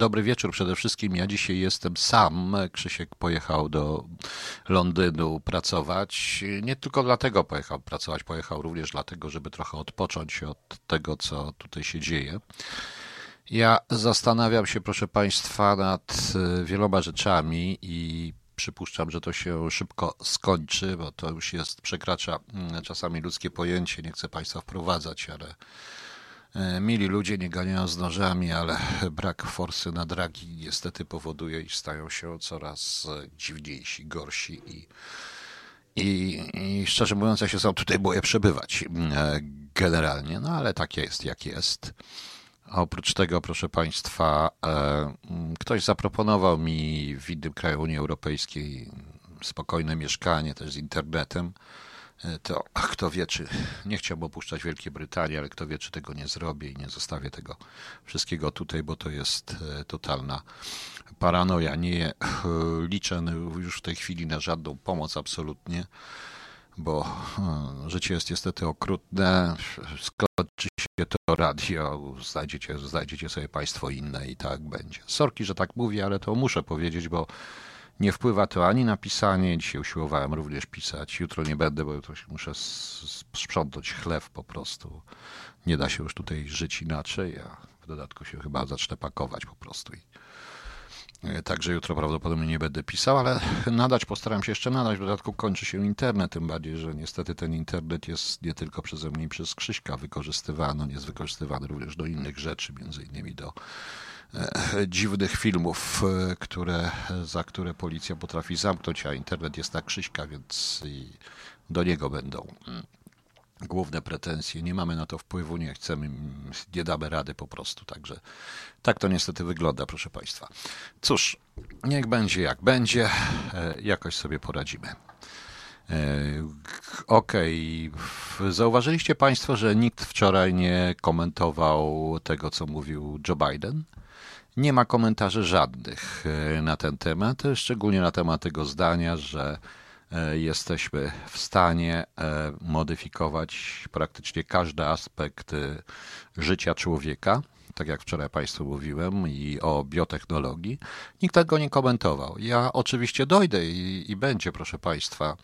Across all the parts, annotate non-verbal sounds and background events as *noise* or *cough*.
dobry wieczór przede wszystkim. Ja dzisiaj jestem sam. Krzysiek pojechał do Londynu pracować. Nie tylko dlatego pojechał pracować, pojechał również dlatego, żeby trochę odpocząć od tego, co tutaj się dzieje. Ja zastanawiam się, proszę Państwa, nad e, wieloma rzeczami i przypuszczam, że to się szybko skończy, bo to już jest, przekracza mm, czasami ludzkie pojęcie. Nie chcę Państwa wprowadzać, ale mili ludzie nie ganiają z nożami, ale *laughs* brak forsy na dragi niestety powoduje, iż stają się coraz dziwniejsi, gorsi i, i, i szczerze mówiąc, ja się sam tutaj boję przebywać e, generalnie, no ale tak jest, jak jest. Oprócz tego, proszę Państwa, e, ktoś zaproponował mi w innym kraju Unii Europejskiej spokojne mieszkanie też z internetem. E, to kto wie, czy nie chciałbym opuszczać Wielkiej Brytanii, ale kto wie, czy tego nie zrobię i nie zostawię tego wszystkiego tutaj, bo to jest e, totalna paranoja. Nie liczę już w tej chwili na żadną pomoc absolutnie bo życie jest niestety okrutne. Skończy się to radio, znajdziecie, znajdziecie sobie Państwo inne i tak będzie. Sorki, że tak mówię, ale to muszę powiedzieć, bo nie wpływa to ani na pisanie. Dzisiaj usiłowałem również pisać. Jutro nie będę, bo jutro się muszę sprzątać chleb po prostu. Nie da się już tutaj żyć inaczej, a w dodatku się chyba zacznę pakować po prostu. I E, także jutro prawdopodobnie nie będę pisał, ale *laughs* nadać postaram się jeszcze nadać. W dodatku kończy się internet, tym bardziej, że niestety ten internet jest nie tylko przeze mnie i przez Krzyśka wykorzystywany, on jest wykorzystywany również do innych rzeczy, między innymi do dziwnych filmów, e, które, za które policja potrafi zamknąć, a internet jest na Krzyśka, więc do niego będą mm, główne pretensje. Nie mamy na to wpływu, nie chcemy, nie damy rady po prostu. Także tak to niestety wygląda, proszę Państwa. Cóż, niech będzie jak będzie, e, jakoś sobie poradzimy. E, okej, okay. zauważyliście Państwo, że nikt wczoraj nie komentował tego, co mówił Joe Biden? Nie ma komentarzy żadnych e, na ten temat, szczególnie na temat tego zdania, że E, jesteśmy w stanie e, modyfikować praktycznie każdy aspekt życia człowieka, tak jak wczoraj Państwu mówiłem, i o biotechnologii. Nikt tego nie komentował. Ja oczywiście dojdę i, i będzie, proszę Państwa.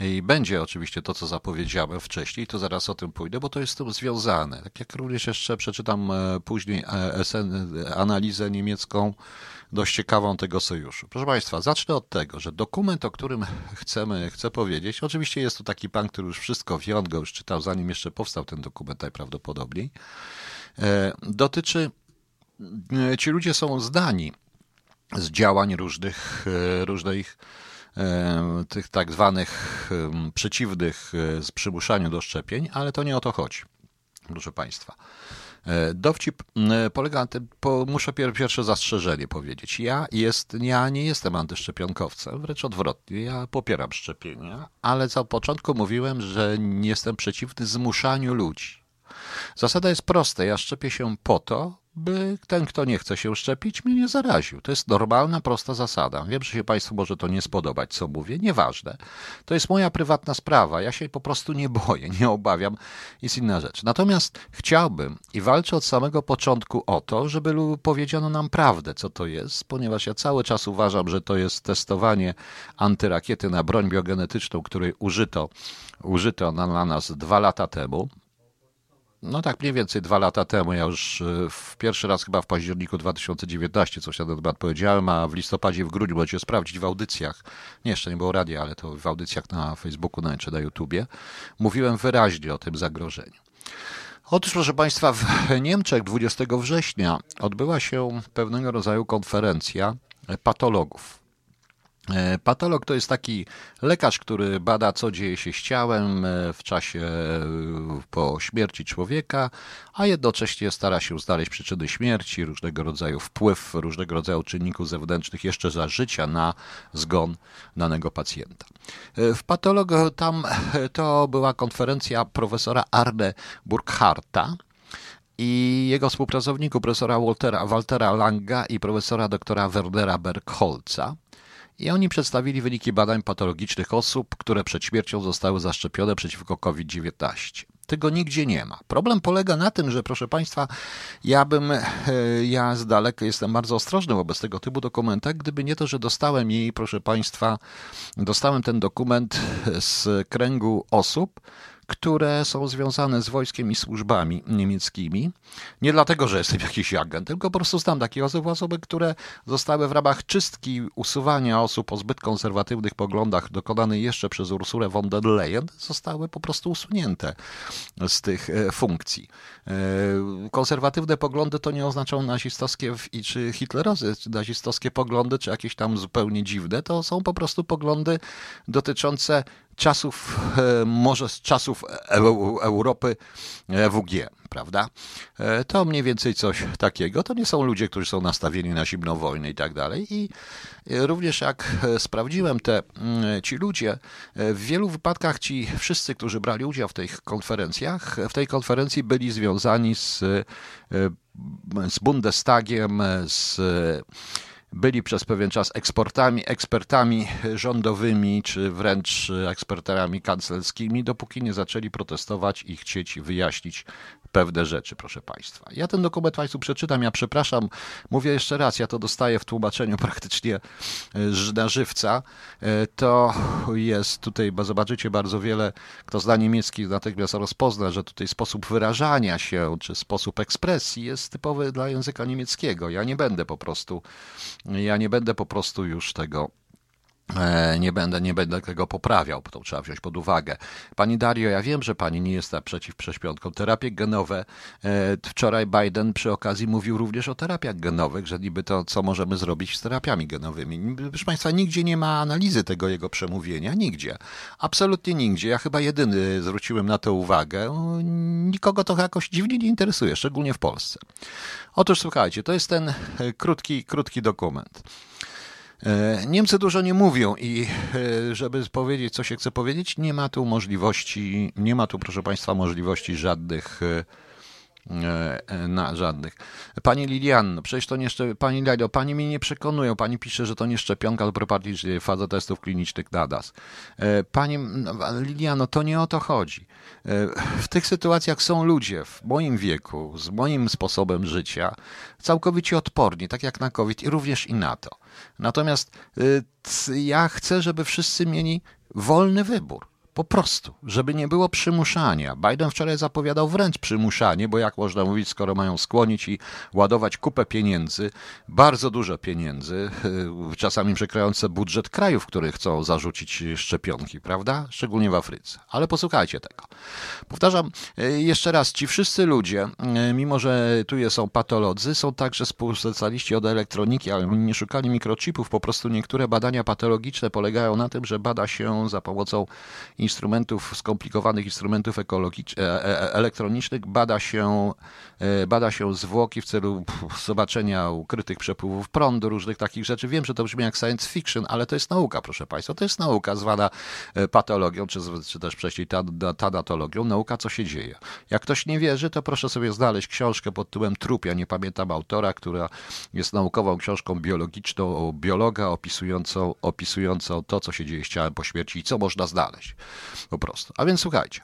I będzie oczywiście to, co zapowiedziałem wcześniej, to zaraz o tym pójdę, bo to jest z tym związane. Tak jak również jeszcze przeczytam później analizę niemiecką dość ciekawą tego sojuszu. Proszę Państwa, zacznę od tego, że dokument, o którym chcemy, chcę powiedzieć, oczywiście jest to taki pan, który już wszystko wie, on go już czytał, zanim jeszcze powstał ten dokument najprawdopodobniej, e, dotyczy, e, ci ludzie są zdani z działań różnych, e, różnych tych tak zwanych przeciwnych z przymuszaniu do szczepień, ale to nie o to chodzi, proszę Państwa. E, dowcip e, polega na tym, muszę pierwsze zastrzeżenie powiedzieć. Ja, jest, ja nie jestem antyszczepionkowcem, wręcz odwrotnie. Ja popieram szczepienia, ale za początku mówiłem, że nie jestem przeciwny zmuszaniu ludzi. Zasada jest prosta. Ja szczepię się po to, by ten, kto nie chce się szczepić, mnie nie zaraził. To jest normalna, prosta zasada. Wiem, że się Państwu może to nie spodobać, co mówię. Nieważne. To jest moja prywatna sprawa. Ja się po prostu nie boję, nie obawiam. Jest inna rzecz. Natomiast chciałbym i walczę od samego początku o to, żeby powiedziano nam prawdę, co to jest, ponieważ ja cały czas uważam, że to jest testowanie antyrakiety na broń biogenetyczną, której użyto, użyto na, na nas dwa lata temu no tak mniej więcej dwa lata temu, ja już e, w pierwszy raz chyba w październiku 2019 coś na ten temat powiedziałem, a w listopadzie w grudniu możecie sprawdzić w audycjach, nie jeszcze nie było radia, ale to w audycjach na Facebooku no, czy na YouTubie, mówiłem wyraźnie o tym zagrożeniu. Otóż, proszę Państwa, w Niemczech 20 września odbyła się pewnego rodzaju konferencja patologów. E, patolog to jest taki lekarz, który bada, co dzieje się z ciałem e, w czasie e, po śmierci człowieka, a jednocześnie stara się znaleźć przyczyny śmierci, różnego rodzaju wpływ różnego rodzaju czynników zewnętrznych jeszcze za życia na zgon danego pacjenta. W patolog tam to była konferencja profesora Arne Burkharta, i jego współpracowników, profesora Waltera, Waltera Langa i profesora doktora Wernera Bergholza. I oni przedstawili wyniki badań patologicznych osób, które przed śmiercią zostały zaszczepione przeciwko COVID-19. Tego nigdzie nie ma. Problem polega na tym, że proszę Państwa, ja bym, e, ja z daleka jestem bardzo ostrożny wobec tego typu dokumentów, gdyby nie to, że dostałem jej, proszę Państwa, dostałem ten dokument z kręgu osób, które są związane z wojskiem i służbami niemieckimi. Nie dlatego, że jestem jakiś agent, tylko po prostu znam takie osoby, osoby, które zostały w ramach czystki usuwania osób o zbyt konserwatywnych poglądach dokonanej jeszcze przez Ursulę von der Leyen, zostały po prostu usunięte z tych e, funkcji. E, konserwatywne poglądy to nie oznaczają nazistowskie czy hitlerowskie, czy nazistowskie poglądy, czy jakieś tam zupełnie dziwne. To są po prostu poglądy dotyczące czasów, e, może z czasów Europy WG, prawda? E, to mniej więcej coś takiego. To nie są ludzie, którzy są nastawieni na zimną wojnę i tak dalej. I również jak sprawdziłem te, mm, ci ludzie, w wielu wypadkach ci wszyscy, którzy brali udział w tych konferencjach, w tej konferencji byli związani z, e, z Bundestagiem, z byli przez pewien czas eksportami, ekspertami rządowymi, czy wręcz ekspertami kancelskimi, dopóki nie zaczęli protestować i chcieć wyjaśnić pewne rzeczy, proszę Państwa. Ja ten dokument Państwu przeczytam, ja przepraszam, mówię jeszcze raz, ja to dostaję w tłumaczeniu *laughs* praktycznie e, na żywca. E, to jest tutaj, zobaczycie bardzo wiele, kto zna niemiecki natychmiast rozpozna, że tutaj sposób wyrażania się, czy sposób ekspresji jest typowy dla języka niemieckiego. Ja nie będę po prostu, ja nie będę po prostu już tego nie będę, nie będę tego poprawiał, to trzeba wziąć pod uwagę. Pani Dario, ja wiem, że pani nie jest przeciw prześpiątkom. Terapie genowe, e, wczoraj Biden przy okazji mówił również o terapiach genowych, że niby to, co możemy zrobić z terapiami genowymi. Proszę Państwa, nigdzie nie ma analizy tego jego przemówienia, nigdzie. Absolutnie nigdzie. Ja chyba jedyny zwróciłem na to uwagę. Nikogo to jakoś dziwnie nie interesuje, szczególnie w Polsce. Otóż słuchajcie, to jest ten e, krótki, krótki dokument. E, Niemcy dużo nie mówią i e, żeby powiedzieć, co się chce powiedzieć, nie ma tu możliwości, nie ma tu, proszę Państwa, możliwości żadnych e, na żadnych. Pani Lilian, przecież to nie Pani Lilo, Pani mnie nie przekonują. Pani pisze, że to nie szczepionka do propartii, faza testów klinicznych NADAS. Pani Liliano, to nie o to chodzi. W tych sytuacjach są ludzie w moim wieku, z moim sposobem życia, całkowicie odporni, tak jak na COVID i również i na to. Natomiast ja chcę, żeby wszyscy mieli wolny wybór. Po prostu, żeby nie było przymuszania. Biden wczoraj zapowiadał wręcz przymuszanie, bo jak można mówić, skoro mają skłonić i ładować kupę pieniędzy, bardzo dużo pieniędzy, *laughs* czasami przekrające budżet krajów, które chcą zarzucić szczepionki, prawda? Szczególnie w Afryce. Ale posłuchajcie tego. Powtarzam y, jeszcze raz, ci wszyscy ludzie, y, mimo że tu są patolodzy, są także specjaliści od elektroniki, ale nie szukali mikrochipów, po prostu niektóre badania patologiczne polegają na tym, że bada się za pomocą instrumentów, skomplikowanych instrumentów ekologicznych, e, e, elektronicznych bada się, e, bada się zwłoki w celu zobaczenia ukrytych przepływów prądu, różnych takich rzeczy. Wiem, że to brzmi jak science fiction, ale to jest nauka, proszę Państwa. To jest nauka zwana patologią, czy, czy też wcześniej tanatologią, nauka, co się dzieje. Jak ktoś nie wierzy, to proszę sobie znaleźć książkę pod tytułem Trup, ja nie pamiętam autora, która jest naukową książką biologiczną biologa opisującą, opisującą to, co się dzieje z ciałem po śmierci i co można znaleźć. Po prostu. A więc słuchajcie.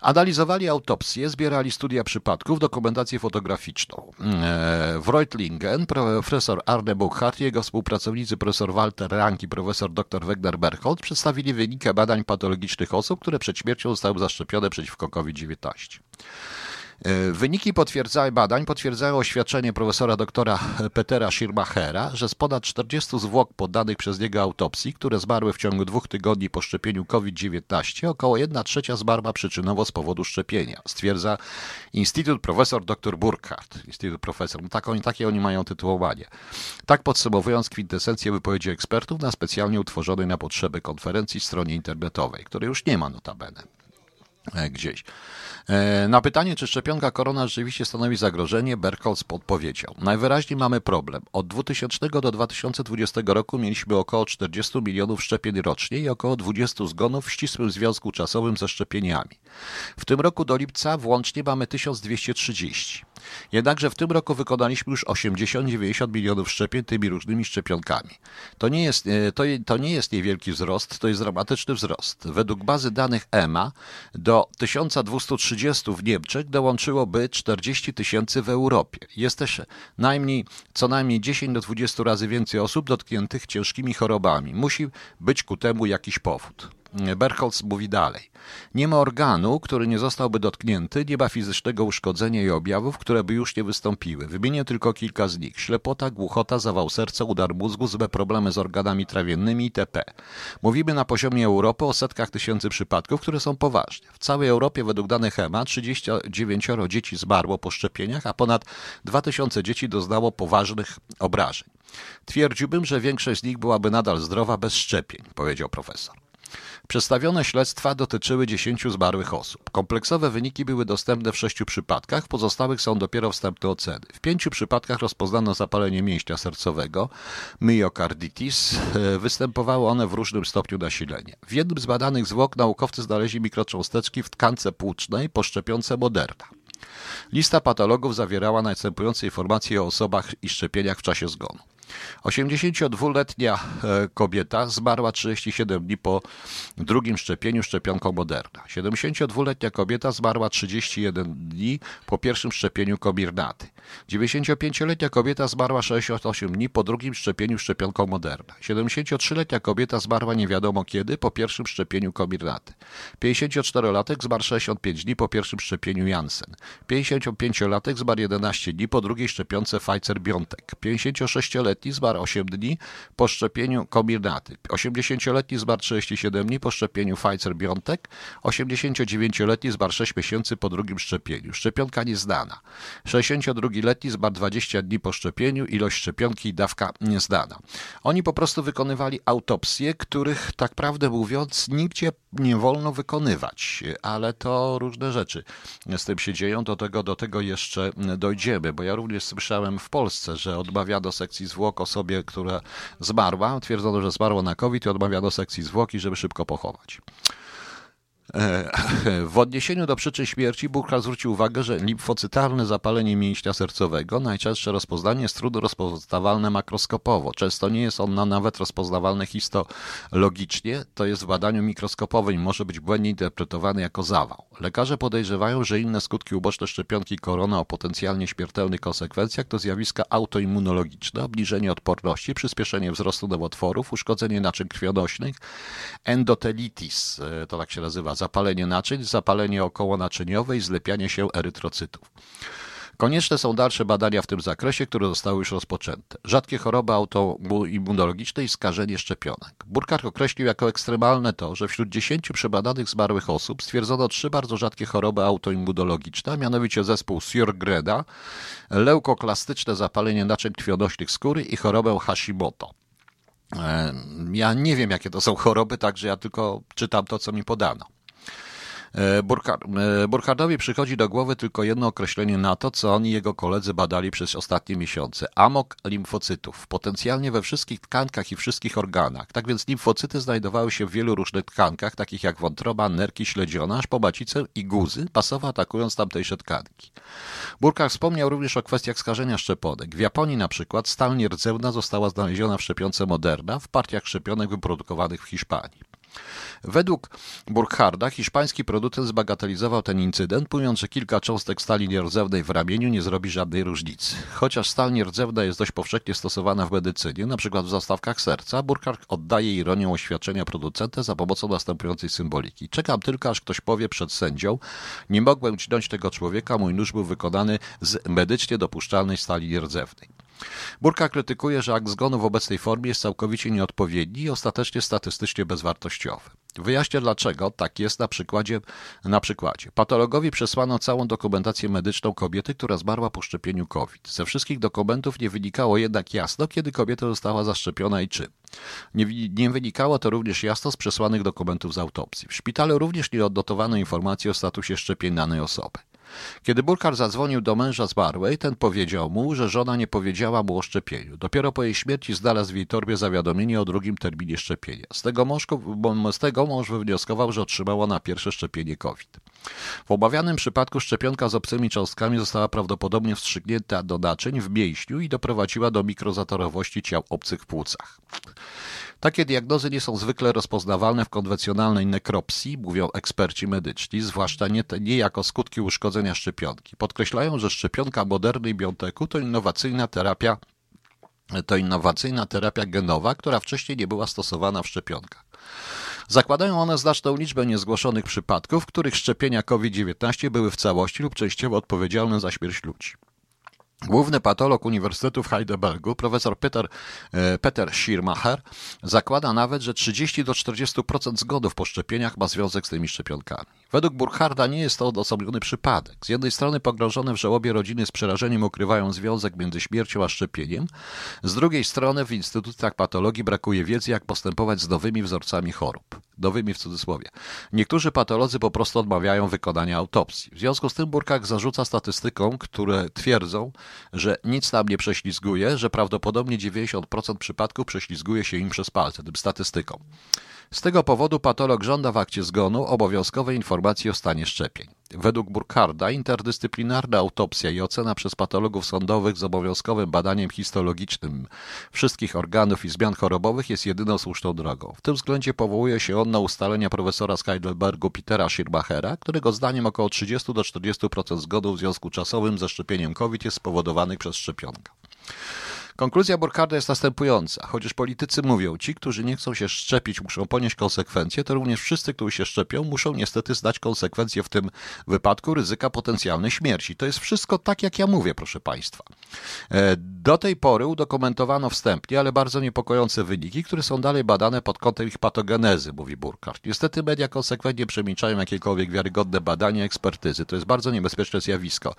Analizowali autopsję, zbierali studia przypadków, dokumentację fotograficzną. E, w Reutlingen profesor Arne Buchhardt i jego współpracownicy profesor Walter Rank i profesor dr Wegner Berchhold przedstawili wyniki badań patologicznych osób, które przed śmiercią zostały zaszczepione przeciwko COVID-19. E, wyniki potwierdzają, badań potwierdzają oświadczenie profesora doktora Petera Schirmachera, że z ponad 40 zwłok poddanych przez niego autopsji, które zmarły w ciągu dwóch tygodni po szczepieniu COVID-19, około 1 trzecia zmarła przyczynowo z powodu szczepienia, stwierdza Instytut Profesor dr Burkhardt. Instytut Profesor, no tak, oni, takie oni mają tytułowanie. Tak podsumowując kwintesencję wypowiedzi ekspertów na specjalnie utworzonej na potrzeby konferencji stronie internetowej, której już nie ma notabene gdzieś. E, na pytanie, czy szczepionka korona rzeczywiście stanowi zagrożenie, Berkholz podpowiedział. Najwyraźniej mamy problem. Od 2000 do 2020 roku mieliśmy około 40 milionów szczepień rocznie i około 20 zgonów w ścisłym związku czasowym ze szczepieniami. W tym roku do lipca włącznie mamy 1230. Jednakże w tym roku wykonaliśmy już 80-90 milionów szczepień tymi różnymi szczepionkami. To nie, jest, e, to, to nie jest niewielki wzrost, to jest dramatyczny wzrost. Według bazy danych EMA do 1230 w Niemczech dołączyłoby 40 tysięcy w Europie. Jest też najmniej, co najmniej 10 do 20 razy więcej osób dotkniętych ciężkimi chorobami. Musi być ku temu jakiś powód. Berholz mówi dalej. Nie ma organu, który nie zostałby dotknięty, nie ma fizycznego uszkodzenia i objawów, które by już nie wystąpiły. Wymienię tylko kilka z nich. Ślepota, głuchota, zawał serca, udar mózgu, złe problemy z organami trawiennymi itp. Mówimy na poziomie Europy o setkach tysięcy przypadków, które są poważne. W całej Europie według danych EMA 39 dzieci zmarło po szczepieniach, a ponad 2000 dzieci doznało poważnych obrażeń. Twierdziłbym, że większość z nich byłaby nadal zdrowa bez szczepień, powiedział profesor. Przedstawione śledztwa dotyczyły 10 zmarłych osób. Kompleksowe wyniki były dostępne w sześciu przypadkach, w pozostałych są dopiero wstępne oceny. W pięciu przypadkach rozpoznano zapalenie mięśnia sercowego, myocarditis. E, występowały one w różnym stopniu nasilenia. W jednym z badanych zwłok naukowcy znaleźli mikrocząsteczki w tkance płucznej po szczepionce Moderna. Lista patologów zawierała następujące informacje o osobach i szczepieniach w czasie zgonu. 82-letnia e, kobieta zmarła 37 dni po drugim szczepieniu szczepionką Moderna. 72-letnia kobieta zmarła 31 dni po pierwszym szczepieniu Comirnaty. 95-letnia kobieta zmarła 68 dni po drugim szczepieniu szczepionką Moderna. 73-letnia kobieta zmarła nie wiadomo kiedy po pierwszym szczepieniu Comirnaty. 54-latek zmarł 65 dni po pierwszym szczepieniu Janssen. 55-latek zmarł 11 dni po drugiej szczepionce Pfizer-BioNTech. 56-letni zmarł 8 dni po szczepieniu Comirnaty. 80-letni zmarł 37 dni po szczepieniu Pfizer-BioNTech. 89-letni zmarł 6 miesięcy po drugim szczepieniu. Szczepionka nieznana. 62-letni zmarł 20 dni po szczepieniu. Ilość szczepionki i dawka nieznana. Oni po prostu wykonywali autopsje, których tak prawdę mówiąc nigdzie nie wolno wykonywać, ale to różne rzeczy z tym się dzieją. Do tego, do tego jeszcze dojdziemy, bo ja również słyszałem w Polsce, że odmawiano sekcji zwłok osobie, która zmarła. Twierdzono, że zmarła na COVID i odmawiano sekcji zwłoki, żeby szybko pochować. W odniesieniu do przyczyn śmierci Burkhardt zwrócił uwagę, że limfocytarne zapalenie mięśnia sercowego najczęstsze rozpoznanie jest trudno rozpoznawalne makroskopowo. Często nie jest ono nawet rozpoznawalne histologicznie, to jest w badaniu mikroskopowym i może być błędnie interpretowany jako zawał. Lekarze podejrzewają, że inne skutki uboczne szczepionki korona o potencjalnie śmiertelnych konsekwencjach to zjawiska autoimmunologiczne, obniżenie odporności, przyspieszenie wzrostu nowotworów, uszkodzenie naczyń krwionośnych, endotelitis, e, to tak się nazywa, zapalenie naczyń, zapalenie okołonaczyniowe i zlepianie się erytrocytów. Konieczne są dalsze badania w tym zakresie, które zostały już rozpoczęte. Rzadkie choroby autoimmunologiczne i skażenie szczepionek. Burkhardt określił jako ekstremalne to, że wśród 10 przebadanych zmarłych osób stwierdzono trzy bardzo rzadkie choroby autoimmunologiczne, mianowicie zespół Sjorgrena, leukoklastyczne zapalenie naczyń krwionośnych skóry i chorobę Hashimoto. Ja nie wiem, jakie to są choroby, także ja tylko czytam to, co mi podano. E, e, Burkhardowi przychodzi do głowy tylko jedno określenie na to, co on i jego koledzy badali przez ostatnie miesiące. Amok limfocytów, potencjalnie we wszystkich tkankach i wszystkich organach. Tak więc limfocyty znajdowały się w wielu różnych tkankach, takich jak wątroba, nerki, śledziona, aż po i guzy, pasowo atakując tamtejsze tkanki. Burkhardt wspomniał również o kwestiach skażenia szczeponek. W Japonii na przykład stal nierdzewna została znaleziona w szczepionce Moderna w partiach szczepionek wyprodukowanych w Hiszpanii. Według Burkharda hiszpański producent zbagatelizował ten incydent, mówiąc, że kilka cząstek stali nierdzewnej w ramieniu nie zrobi żadnej różnicy. Chociaż stal nierdzewna jest dość powszechnie stosowana w medycynie, np. w zastawkach serca, Burkhard oddaje ironię oświadczenia producenta za pomocą następującej symboliki. Czekam tylko, aż ktoś powie przed sędzią, nie mogłem dźnąć tego człowieka, mój nóż był wykonany z medycznie dopuszczalnej stali nierdzewnej. Burka krytykuje, że akt zgonu w obecnej formie jest całkowicie nieodpowiedni i ostatecznie statystycznie bezwartościowy. Wyjaśnię dlaczego tak jest na przykładzie, na przykładzie. Patologowi przesłano całą dokumentację medyczną kobiety, która zmarła po szczepieniu COVID. Ze wszystkich dokumentów nie wynikało jednak jasno, kiedy kobieta została zaszczepiona i czym. Nie, nie wynikało to również jasno z przesłanych dokumentów z autopsji. W szpitalu również nie odnotowano informacji o statusie szczepień danej osoby. Kiedy Burkhardt zadzwonił do męża zmarłej, ten powiedział mu, że żona nie powiedziała mu o szczepieniu. Dopiero po jej śmierci znalazł w jej torbie zawiadomienie o drugim terminie szczepienia. Z tego, mąż, z tego mąż wywnioskował, że otrzymała na pierwsze szczepienie COVID. W obawianym przypadku szczepionka z obcymi cząstkami została prawdopodobnie wstrzygnięta do naczyń w mięśniu i doprowadziła do mikrozatorowości ciał obcych płucach. Takie diagnozy nie są zwykle rozpoznawalne w konwencjonalnej nekropsji, mówią eksperci medyczni, zwłaszcza nie, nie jako skutki uszkodzenia szczepionki. Podkreślają, że szczepionka Moderny i Biontech to innowacyjna terapia to innowacyjna terapia genowa, która wcześniej nie była stosowana w szczepionkach. Zakładają one znaczną liczbę niezgłoszonych przypadków, w których szczepienia COVID-19 były w całości lub częściowo odpowiedzialne za śmierć ludzi. Główny patolog Uniwersytetu w Heidelbergu, profesor Peter, e, Peter Schirmacher, zakłada nawet, że 30 do 40% zgonów po szczepieniach ma związek z tymi szczepionkami. Według Burkharda nie jest to odosobniony przypadek. Z jednej strony pogrążone w żałobie rodziny z przerażeniem ukrywają związek między śmiercią a szczepieniem, z drugiej strony w instytutach patologii brakuje wiedzy, jak postępować z nowymi wzorcami chorób. Nowymi w cudzysłowie. Niektórzy patolodzy po prostu odmawiają wykonania autopsji. W związku z tym Burkhardt zarzuca statystykom, które twierdzą, że nic nam nie prześlizguje, że prawdopodobnie 90% przypadków prześlizguje się im przez palce, tym statystykom. Z tego powodu patolog żąda w akcie zgonu obowiązkowej informacji o stanie szczepień. Według Burkharda interdyscyplinarna autopsja i ocena przez patologów sądowych z obowiązkowym badaniem histologicznym wszystkich organów i zmian chorobowych jest jedyną słuszną drogą. W tym względzie powołuje się on na ustalenia profesora z Heidelbergu Petera Schirmachera, którego zdaniem około 30 do 40% zgonów w związku czasowym ze szczepieniem COVID jest spowodowanych przez szczepionkę. Konkluzja Burkharda jest następująca. Chociaż politycy mówią, ci, którzy nie chcą się szczepić, muszą ponieść konsekwencje, to również wszyscy, którzy się szczepią, muszą niestety zdać konsekwencje w tym wypadku ryzyka potencjalnej śmierci. To jest wszystko tak, jak ja mówię, proszę Państwa. E, do tej pory udokumentowano wstępnie, ale bardzo niepokojące wyniki, które są dalej badane pod kątem ich patogenezy, mówi Burkhardt. Niestety media konsekwentnie przemilczają jakiekolwiek wiarygodne badania, ekspertyzy. To jest bardzo niebezpieczne zjawisko.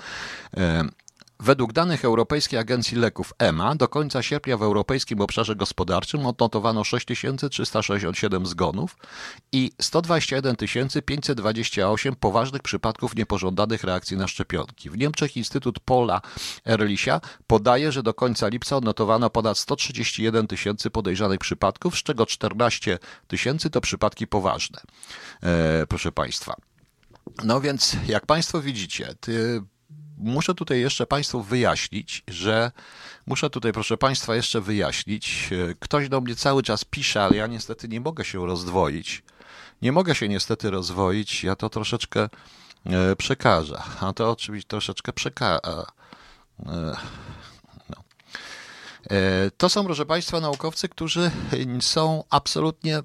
Według danych Europejskiej Agencji Leków EMA do końca sierpnia w Europejskim Obszarze Gospodarczym odnotowano 6367 zgonów i 121 528 poważnych przypadków niepożądanych reakcji na szczepionki. W Niemczech Instytut Paula Ehrlicha podaje, że do końca lipca odnotowano ponad 131 tysięcy podejrzanych przypadków, z czego 14 tysięcy to przypadki poważne. E, proszę Państwa. No więc, jak Państwo widzicie, ty, muszę tutaj jeszcze Państwu wyjaśnić, że muszę tutaj, proszę Państwa, jeszcze wyjaśnić. Ktoś do mnie cały czas pisze, ale ja niestety nie mogę się rozdwoić. Nie mogę się niestety rozwoić. Ja to troszeczkę e, przekażę. A to oczywiście troszeczkę przekażę. No. E, to są, proszę Państwa, naukowcy, którzy są absolutnie,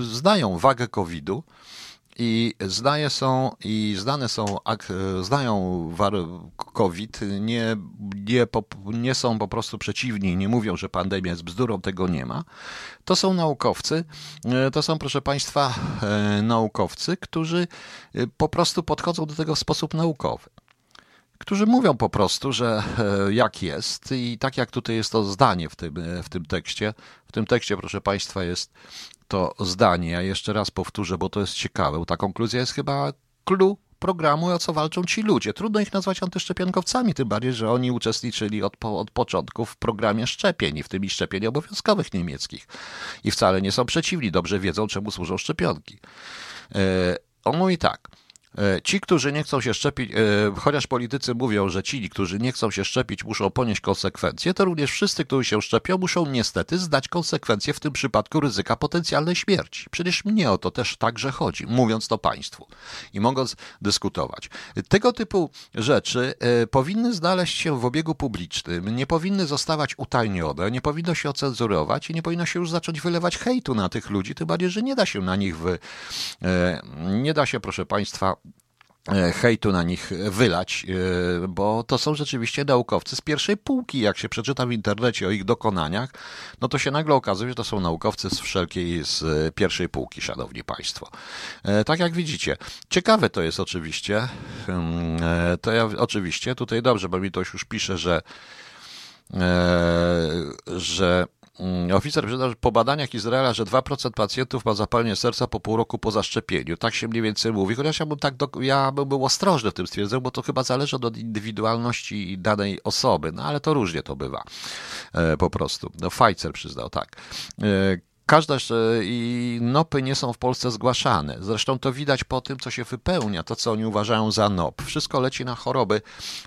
znają wagę COVID-u i znaje są i znane są, znają COVID, nie, nie, nie są po prostu przeciwni, nie mówią, że pandemia jest bzdurą, tego nie ma. To są naukowcy, e, to są proszę Państwa e, naukowcy, którzy e, po prostu podchodzą do tego w sposób naukowy którzy mówią po prostu, że jak jest i tak jak tutaj jest to zdanie w tym, w tym tekście, w tym tekście, proszę Państwa, jest to zdanie. Ja jeszcze raz powtórzę, bo to jest ciekawe. Ta konkluzja jest chyba clue programu, o co walczą ci ludzie. Trudno ich nazwać antyszczepionkowcami, tym bardziej, że oni uczestniczyli od, od początku w programie szczepień, w tym i szczepień obowiązkowych niemieckich. I wcale nie są przeciwni, dobrze wiedzą, czemu służą szczepionki. E, on mówi tak. E, ci, którzy nie chcą się szczepić, e, chociaż politycy mówią, że ci, którzy nie chcą się szczepić, muszą ponieść konsekwencje, to również wszyscy, którzy się szczepią, muszą niestety zdać konsekwencje, w tym przypadku ryzyka potencjalnej śmierci. Przecież mnie o to też także chodzi, mówiąc to państwu i mogąc dyskutować. Tego typu rzeczy e, powinny znaleźć się w obiegu publicznym, nie powinny zostawać utajnione, nie powinno się ocenzurować i nie powinno się już zacząć wylewać hejtu na tych ludzi, tym bardziej, że nie da się na nich wy... nie da się, proszę państwa, hejtu na nich wylać, e, bo to są rzeczywiście naukowcy z pierwszej półki. Jak się przeczyta w internecie o ich dokonaniach, no to się nagle okazuje, że to są naukowcy z wszelkiej, z pierwszej półki, szanowni państwo. E, tak jak widzicie. Ciekawe to jest oczywiście, hmm, to ja oczywiście tutaj dobrze, bo mi to już pisze, że że oficer przyznał, po badaniach Izraela, że 2% pacjentów ma zapalenie serca po pół roku po zaszczepieniu. Tak się mniej więcej mówi, chociaż ja bym, tak do, ja bym był ostrożny w tym stwierdzeniu, bo to chyba zależy od indywidualności danej osoby, no ale to różnie to bywa e, po prostu. No Pfizer przyznał, tak. E, każda i nopy nie są w Polsce zgłaszane. Zresztą to widać po tym, co się wypełnia, to co oni uważają za nop. Wszystko leci na choroby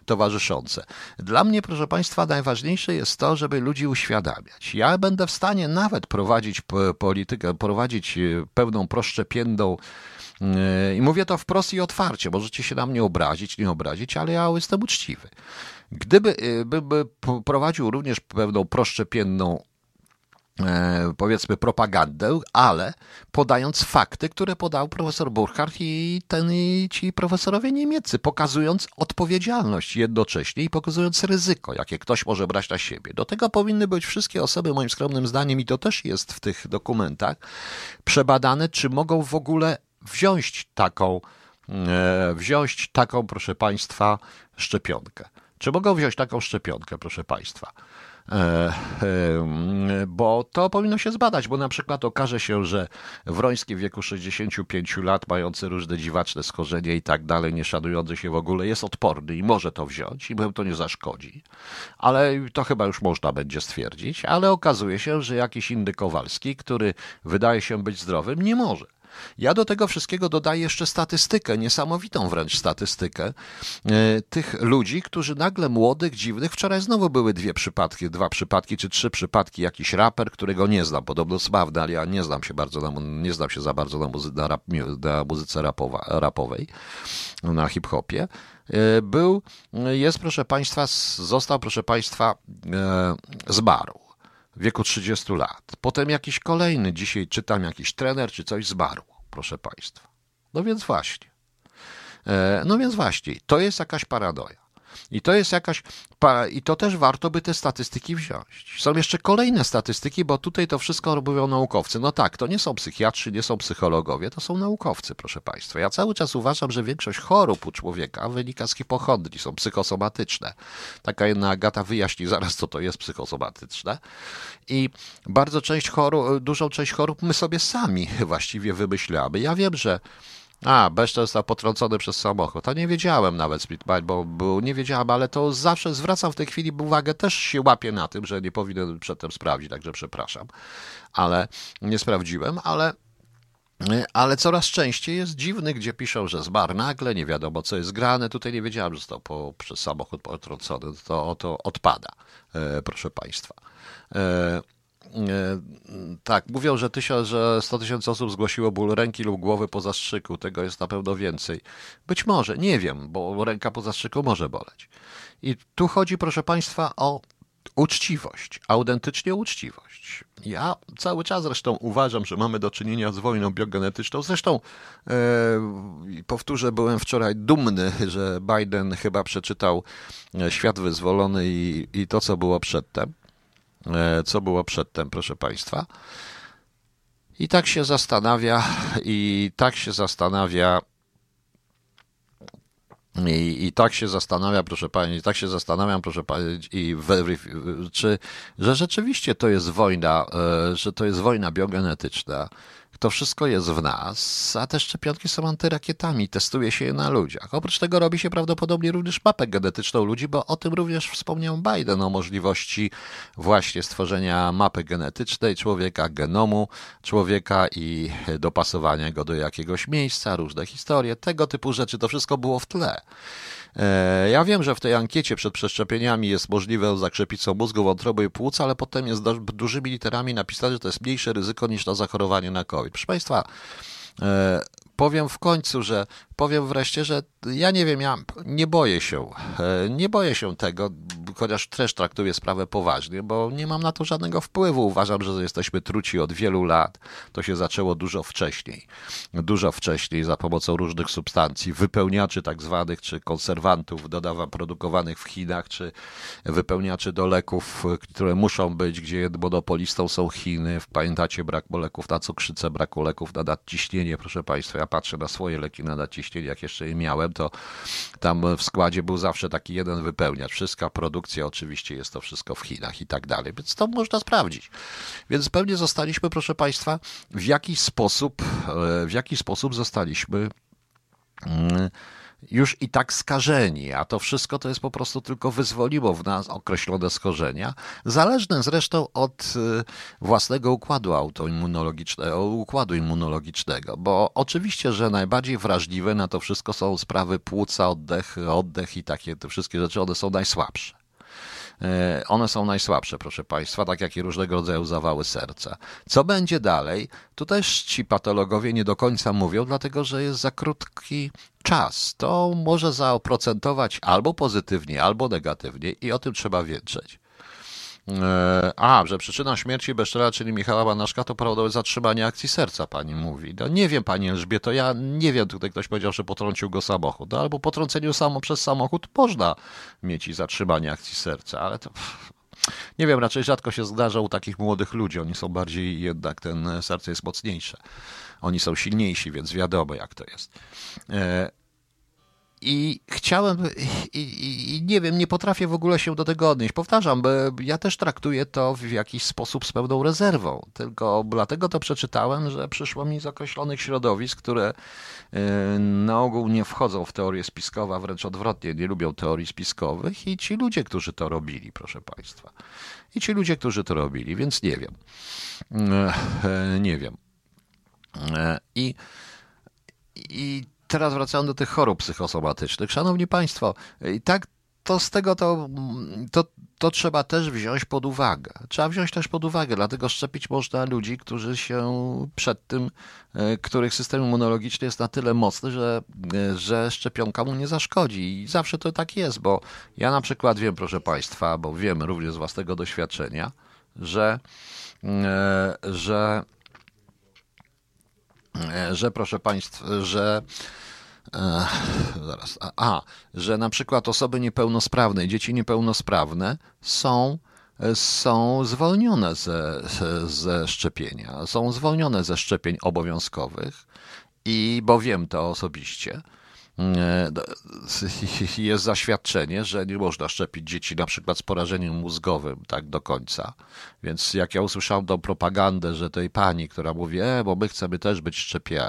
towarzyszące. Dla mnie, proszę Państwa, najważniejsze jest to, żeby ludzi uświadamiać. Ja będę w stanie nawet prowadzić politykę, prowadzić pełną proszczepienną i mówię to wprost i otwarcie. Możecie się na mnie obrazić, nie obrazić, ale ja jestem uczciwy. Gdyby by, by prowadził również pewną proszczepienną e, powiedzmy propagandę, ale podając fakty, które podał profesor Burkhardt i ten i ci profesorowie niemieccy, pokazując odpowiedzialność jednocześnie i pokazując ryzyko, jakie ktoś może brać na siebie. Do tego powinny być wszystkie osoby, moim skromnym zdaniem, i to też jest w tych dokumentach, przebadane, czy mogą w ogóle wziąć taką, e, wziąć taką, proszę Państwa, szczepionkę. Czy mogą wziąć taką szczepionkę, proszę Państwa? E, bo to powinno się zbadać, bo na przykład okaże się, że Wroński w wieku 65 lat, mający różne dziwaczne schorzenie i tak dalej, nie szanujący się w ogóle, jest odporny i może to wziąć i mu to nie zaszkodzi. Ale to chyba już można będzie stwierdzić, ale okazuje się, że jakiś inny Kowalski, który wydaje się być zdrowym, nie może. Ja do tego wszystkiego dodaję jeszcze statystykę, niesamowitą wręcz statystykę e, tych ludzi, którzy nagle młodych, dziwnych, wczoraj znowu były dwie przypadki, dwa przypadki czy trzy przypadki, jakiś raper, którego nie znam, podobno sławny, ale ja nie znam się bardzo, na, nie znam się za bardzo na, muzy na, rap, na muzyce rapowa, rapowej, na hip-hopie. E, był, jest proszę Państwa, został proszę Państwa, e, zmarł w wieku 30 lat. Potem jakiś kolejny, dzisiaj czytam jakiś trener czy coś zmarł, proszę Państwa. No więc właśnie. E, no więc właśnie, to jest jakaś paradoja. I to jest jakaś, i to też warto by te statystyki wziąć. Są jeszcze kolejne statystyki, bo tutaj to wszystko robią naukowcy. No tak, to nie są psychiatrzy, nie są psychologowie, to są naukowcy, proszę Państwa. Ja cały czas uważam, że większość chorób u człowieka wynika z hipochondrii, są psychosomatyczne. Taka jedna Agata wyjaśni zaraz, co to jest psychosomatyczne. I bardzo część chorób, dużą część chorób my sobie sami *laughs* właściwie wymyślamy. Ja wiem, że a, Beszcz został potrącony przez samochód. To nie wiedziałem nawet, bo był, nie wiedziałem, ale to zawsze zwracam w tej chwili uwagę, też się łapię na tym, że nie powinien przedtem sprawdzić, także przepraszam. Ale nie sprawdziłem, ale ale coraz częściej jest dziwny, gdzie piszą, że zmarł nagle, nie wiadomo co jest grane. Tutaj nie wiedziałem, że został po, przez samochód potrącony. To, to odpada, e, proszę Państwa. E, tak, mówią, że, tysiąc, że 100 tysięcy osób zgłosiło ból ręki lub głowy po zastrzyku. Tego jest na pewno więcej. Być może, nie wiem, bo ręka po zastrzyku może boleć. I tu chodzi, proszę Państwa, o uczciwość, autentycznie uczciwość. Ja cały czas zresztą uważam, że mamy do czynienia z wojną biogenetyczną. Zresztą e, powtórzę, byłem wczoraj dumny, że Biden chyba przeczytał Świat Wyzwolony i, i to, co było przedtem. E, co było przedtem, proszę Państwa. I tak się zastanawia, i tak się zastanawia, i, I tak się zastanawia, proszę pani, tak się zastanawiam, proszę pani, i czy, że rzeczywiście to jest wojna, e, że to jest wojna biogenetyczna, to wszystko jest w nas, a te szczepionki są antyrakietami, testuje się je na ludziach. Oprócz tego robi się prawdopodobnie również mapę genetyczną ludzi, bo o tym również wspomniał Biden, o możliwości właśnie stworzenia mapy genetycznej człowieka, genomu człowieka i dopasowania go do jakiegoś miejsca, różne historie, tego typu rzeczy, to wszystko było w tle. E, ja wiem, że w tej ankiecie przed przeszczepieniami jest możliwe zakrzepicą mózgu, wątroby i płuc, ale potem jest dużymi literami napisane, że to jest mniejsze ryzyko niż na zachorowanie na COVID. Proszę Państwa, e, powiem w końcu, że powiem wreszcie, że ja nie wiem, ja nie boję się, e, nie boję się tego, chociaż też traktuję sprawę poważnie, bo nie mam na to żadnego wpływu. Uważam, że jesteśmy truci od wielu lat. To się zaczęło dużo wcześniej. Dużo wcześniej za pomocą różnych substancji, wypełniaczy tak zwanych, czy konserwantów dodawa produkowanych w Chinach, czy wypełniaczy do leków, które muszą być, gdzie monopolistą są Chiny. Pamiętacie brak leków na cukrzycę, braku leków na nadciśnienie. Proszę Państwa, ja patrzę na swoje leki na nadciśnienie, jak jeszcze je miałem, to tam w składzie był zawsze taki jeden wypełniacz. Wszystka produkcja oczywiście jest to wszystko w Chinach i tak dalej, więc to można sprawdzić. Więc pewnie zostaliśmy, proszę Państwa, w jakiś sposób, e, w jaki sposób zostaliśmy mm, już i tak skażeni, a to wszystko to jest po prostu tylko wyzwoliło w nas określone schorzenia, zależne zresztą od y, własnego układu autoimmunologicznego, układu immunologicznego, bo oczywiście, że najbardziej wrażliwe na to wszystko są sprawy płuca, oddech, oddech i takie te wszystkie rzeczy, one są najsłabsze. E, one są najsłabsze, proszę Państwa, tak jak i różnego rodzaju zawały serca. Co będzie dalej? Tu też ci patologowie nie do końca mówią, dlatego że jest za krótki czas. To może zaoprocentować albo pozytywnie, albo negatywnie i o tym trzeba wiedzieć. E, a, że przyczyna śmierci Beszczela, czyli Michała Banaszka, to prawdopodobnie zatrzymanie akcji serca, pani mówi. No, nie wiem, pani Elżbieto, ja nie wiem, tutaj ktoś powiedział, że potrącił go samochód. No, albo potrąceniu samo przez samochód można mieć i zatrzymanie akcji serca, ale to... Nie wiem, raczej rzadko się zdarza u takich młodych ludzi. Oni są bardziej, jednak ten serce jest mocniejsze. Oni są silniejsi, więc wiadomo, jak to jest. E, i chciałem, i, i, i, nie wiem, nie potrafię w ogóle się do tego odnieść. Powtarzam, bo ja też traktuję to w jakiś sposób z pełną rezerwą. Tylko dlatego to przeczytałem, że przyszło mi z określonych środowisk, które y, na ogół nie wchodzą w teorię spiskowe, a wręcz odwrotnie, nie lubią teorii spiskowych i ci ludzie, którzy to robili, proszę Państwa. I ci ludzie, którzy to robili, więc nie wiem. Y, nie wiem. Y, I, i teraz wracając do tych chorób psychosomatycznych. Szanowni Państwo, i tak to z tego to, to, to trzeba też wziąć pod uwagę. Trzeba wziąć też pod uwagę, dlatego szczepić można ludzi, którzy się przed tym, e, których system immunologiczny jest na tyle mocny, że, e, że szczepionka mu nie zaszkodzi. I zawsze to tak jest, bo ja na przykład wiem, proszę Państwa, bo wiem również z własnego doświadczenia, że, e, że E, że proszę Państwa, że e, zaraz, a, że na przykład osoby niepełnosprawne, dzieci niepełnosprawne są są zwolnione ze, ze szczepienia, są zwolnione ze szczepień obowiązkowych i bo wiem to osobiście, e, *laughs* jest zaświadczenie, że nie można szczepić dzieci na przykład z porażeniem mózgowym tak do końca. Więc jak ja usłyszałem tą propagandę, że tej pani, która mówi, e, bo my chcemy też być szczepieni,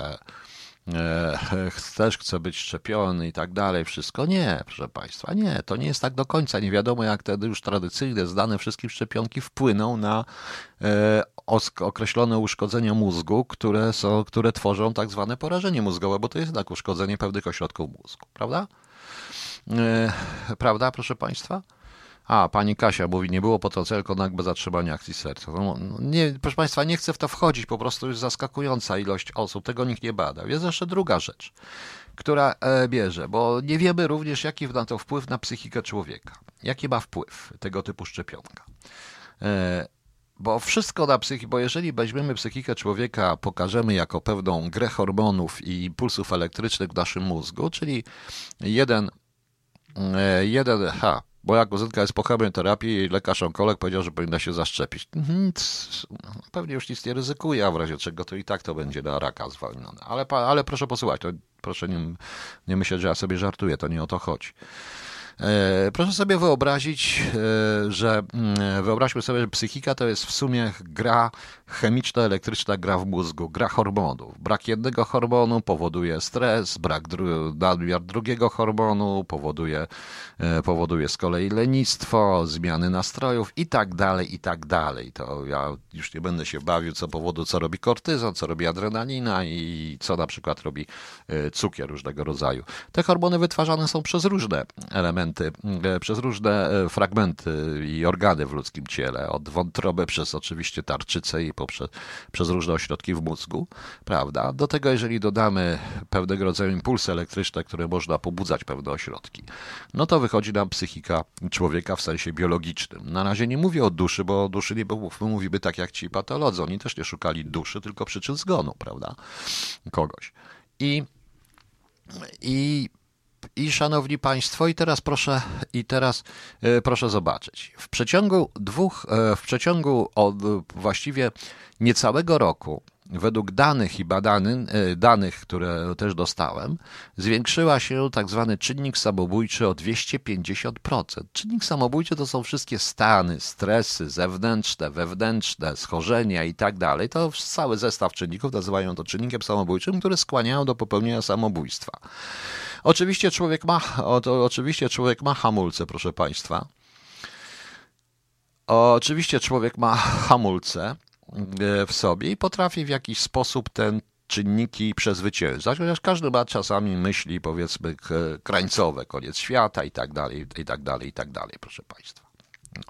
e, też chce być szczepiony i tak dalej, wszystko. Nie, proszę Państwa, nie, to nie jest tak do końca. Nie wiadomo, jak te już tradycyjne, zdane wszystkie szczepionki wpłyną na e, określone uszkodzenia mózgu, które, są, które tworzą tak zwane porażenie mózgowe, bo to jest jednak uszkodzenie pewnych ośrodków mózgu, prawda? E, prawda, proszę Państwa? A, pani Kasia mówi, nie było potrącenia, tylko nagłe zatrzymanie akcji serca. No, no, nie, proszę Państwa, nie chcę w to wchodzić, po prostu jest zaskakująca ilość osób, tego nikt nie bada. Jest jeszcze druga rzecz, która e, bierze, bo nie wiemy również, jaki ma to wpływ na psychikę człowieka. Jaki ma wpływ tego typu szczepionka. E, bo wszystko na psychikę, bo jeżeli weźmiemy psychikę człowieka, pokażemy jako pewną grę hormonów i impulsów elektrycznych w naszym mózgu, czyli jeden, e, jeden, ha, Moja kuzynka jest po chemioterapii i lekarz onkolog powiedział, że powinna się zaszczepić. Pewnie już nic nie ryzykuje, a w razie czego to i tak to będzie na raka zwolnione. Ale, ale proszę posłuchać, to proszę nie, nie myśleć, że ja sobie żartuję, to nie o to chodzi. E, proszę sobie wyobrazić, e, że mm, wyobraźmy sobie, że psychika to jest w sumie gra chemiczno-elektryczna, gra w mózgu, gra hormonów. Brak jednego hormonu powoduje stres, brak dru nadmiar drugiego hormonu powoduje, e, powoduje z kolei lenistwo, zmiany nastrojów i tak dalej, i tak dalej. To ja już nie będę się bawił co powodu, co robi kortyzon, co robi adrenalina i co na przykład robi cukier różnego rodzaju. Te hormony wytwarzane są przez różne elementy elementy, e, przez różne e, fragmenty i organy w ludzkim ciele, od wątroby przez oczywiście tarczycę i poprzez, przez różne ośrodki w mózgu, prawda? Do tego, jeżeli dodamy pewnego rodzaju impulsy elektryczne, które można pobudzać pewne ośrodki, no to wychodzi nam psychika człowieka w sensie biologicznym. Na razie nie mówię o duszy, bo o duszy nie mówimy tak jak ci patolodzy. Oni też nie szukali duszy, tylko przyczyn zgonu, prawda? Kogoś. I i i szanowni państwo, i teraz proszę, i teraz e, proszę zobaczyć. W przeciągu dwóch, e, w przeciągu od właściwie niecałego roku według danych i badanych, e, danych, które też dostałem, zwiększyła się tak zwany czynnik samobójczy o 250%. Czynnik samobójczy to są wszystkie stany, stresy zewnętrzne, wewnętrzne, schorzenia i tak dalej. To cały zestaw czynników nazywają to czynnikiem samobójczym, które skłaniają do popełnienia samobójstwa. Oczywiście człowiek ma, o, oczywiście człowiek ma hamulce, proszę Państwa. Oczywiście człowiek ma hamulce w sobie i potrafi w jakiś sposób ten czynniki przezwyciężać, chociaż każdy ma czasami myśli, powiedzmy, krańcowe, koniec świata i tak dalej, i tak dalej, i tak dalej, proszę Państwa. No.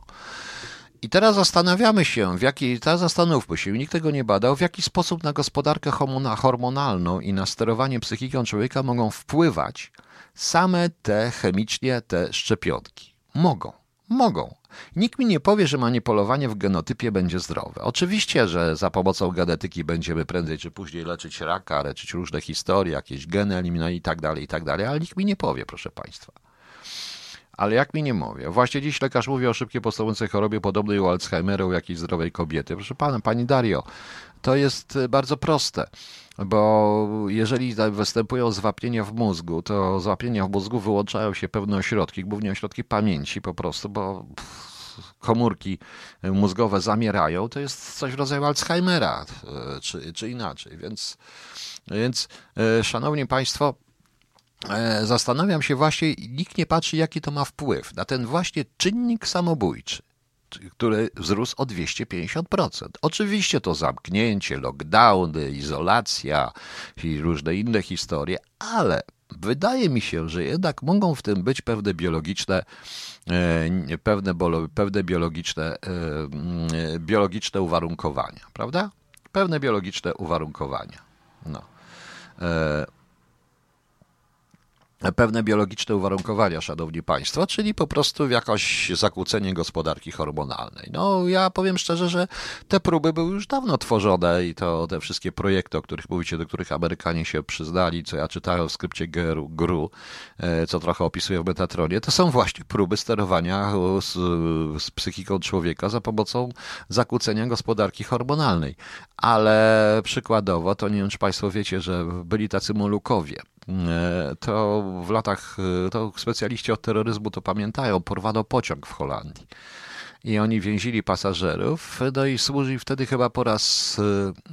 I teraz zastanawiamy się, w jaki, teraz zastanówmy się, nikt tego nie badał, w jaki sposób na gospodarkę hormonalną i na sterowanie psychiką człowieka mogą wpływać same te chemicznie te szczepionki. Mogą, mogą. Nikt mi nie powie, że manipulowanie w genotypie będzie zdrowe. Oczywiście, że za pomocą genetyki będziemy prędzej czy później leczyć raka, leczyć różne historie, jakieś geny eliminować i tak dalej, i tak dalej, ale nikt mi nie powie, proszę Państwa. Ale jak mi nie mówię, właśnie dziś lekarz mówi o szybkiej postępującej chorobie podobnej u Alzheimera u jakiejś zdrowej kobiety. Proszę pana, pani Dario, to jest bardzo proste, bo jeżeli występują zwapnienia w mózgu, to zwapnienia w mózgu wyłączają się pewne ośrodki, głównie ośrodki pamięci po prostu, bo komórki mózgowe zamierają, to jest coś w rodzaju Alzheimera, e, czy, czy inaczej. Więc, więc, e, szanowni państwo, e, zastanawiam się właśnie, nikt nie patrzy, jaki to ma wpływ na ten właśnie czynnik samobójczy który wzrósł o 250%. Oczywiście to zamknięcie, lockdowny, izolacja i różne inne historie, ale wydaje mi się, że jednak mogą w tym być pewne biologiczne, e, pewne, pewne biologiczne, e, biologiczne uwarunkowania, prawda? Pewne biologiczne uwarunkowania. No. E, pewne biologiczne uwarunkowania, szanowni państwo, czyli po prostu jakoś zakłócenie gospodarki hormonalnej. No, ja powiem szczerze, że te próby były już dawno tworzone i to te wszystkie projekty, o których mówicie, do których Amerykanie się przyznali, co ja czytałem w skrypcie GRU, GRU e, co trochę opisuję w Metatronie, to są właśnie próby sterowania z, z psychiką człowieka za pomocą zakłócenia gospodarki hormonalnej. Ale przykładowo, to nie wiem, czy państwo wiecie, że byli tacy molukowie, E, to w latach, e, to specjaliści od terroryzmu to pamiętają, porwano pociąg w Holandii i oni więzili pasażerów, no i służy wtedy chyba po raz,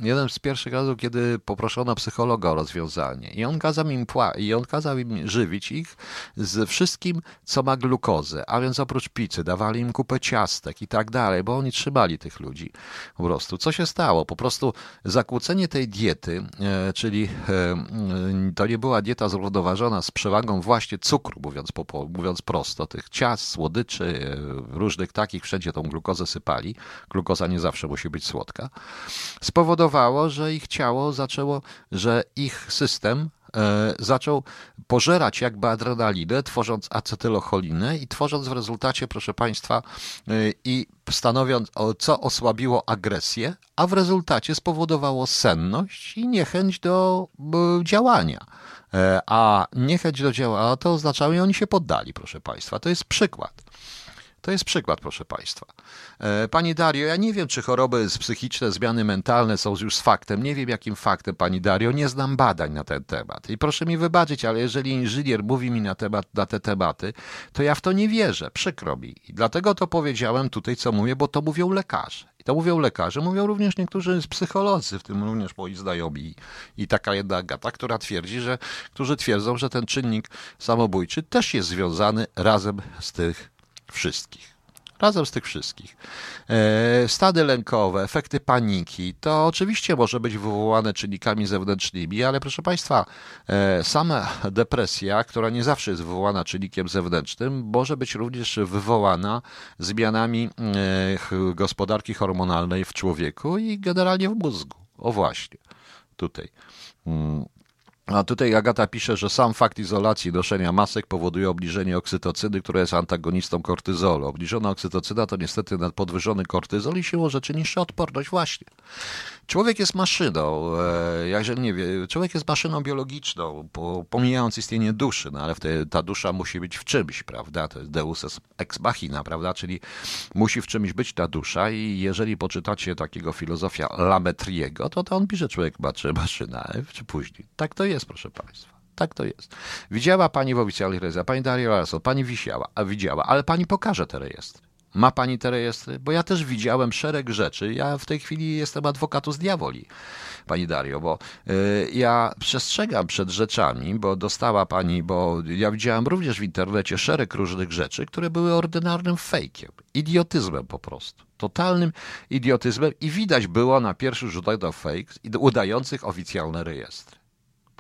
e, jeden z pierwszych razów, kiedy poproszono psychologa o rozwiązanie. I on kazał im, pła- i on kazał im żywić ich z wszystkim, co ma glukozę, a więc oprócz pizzy dawali im kupę ciastek i tak dalej, bo oni trzymali tych ludzi po prostu. Co się stało? Po prostu zakłócenie tej diety, e, czyli e, to nie była dieta zrównoważona z przewagą właśnie cukru, mówiąc, po, mówiąc prosto, tych ciast, słodyczy, różnych takich wszędzie wszędzie tą glukozę sypali, glukoza nie zawsze musi być słodka, spowodowało, że ich ciało zaczęło, że ich system e, zaczął pożerać jakby adrenalinę, tworząc acetylocholinę i tworząc w rezultacie, proszę Państwa, e, i stanowiąc, co osłabiło agresję, a w rezultacie spowodowało senność i niechęć do działania. E, a niechęć do działania to oznaczało, że oni się poddali, proszę Państwa. To jest przykład. To jest przykład, proszę Państwa. E, Pani Dario, ja nie wiem, czy choroby psychiczne, zmiany mentalne są już faktem. Nie wiem, jakim faktem, Pani Dario. Nie znam badań na ten temat. I proszę mi wybaczyć, ale jeżeli inżynier mówi mi na, temat, na te tematy, to ja w to nie wierzę. Przykro mi. I dlatego to powiedziałem tutaj, co mówię, bo to mówią lekarze. I to mówią lekarze, mówią również niektórzy psycholodzy, w tym również moi znajomi. I taka jedna gata, która twierdzi, że, którzy twierdzą, że ten czynnik samobójczy też jest związany razem z tych wszystkich. Razem z tych wszystkich. E, stady lękowe, efekty paniki, to oczywiście może być wywołane czynnikami zewnętrznymi, ale proszę Państwa, e, sama depresja, która nie zawsze jest wywołana czynnikiem zewnętrznym, może być również wywołana zmianami e, gospodarki hormonalnej w człowieku i generalnie w mózgu. O właśnie, tutaj. A tutaj Agata pisze, że sam fakt izolacji noszenia masek powoduje obniżenie oksytocyny, która jest antagonistą kortyzolu. Obniżona oksytocyna to niestety podwyższony kortyzol i siłą rzeczy niższa odporność właśnie. Człowiek jest maszyną, e, jakże nie wie, człowiek jest maszyną biologiczną, pomijając istnienie duszy, no ale wtedy ta dusza musi być w czymś, prawda? To jest deus ex machina, prawda? Czyli musi w czymś być ta dusza i jeżeli poczytacie takiego filozofia Lametriego, to, to on pisze człowiek maczy maszyna, czy później. Tak to jest, proszę Państwa. Tak to jest. Widziała pani w oficjalnych rejestrach, pani Daria Larson, pani wisiała, a widziała, ale pani pokaże te rejestry. Ma pani te rejestry? Bo ja też widziałem szereg rzeczy. Ja w tej chwili jestem adwokatus diaboli, pani Dario, bo y, ja przestrzegam przed rzeczami, bo dostała pani, bo ja widziałem również w internecie szereg różnych rzeczy, które były ordynarnym fejkiem, idiotyzmem po prostu. Totalnym idiotyzmem i widać było na pierwszy rzut oka fake udających oficjalne rejestry.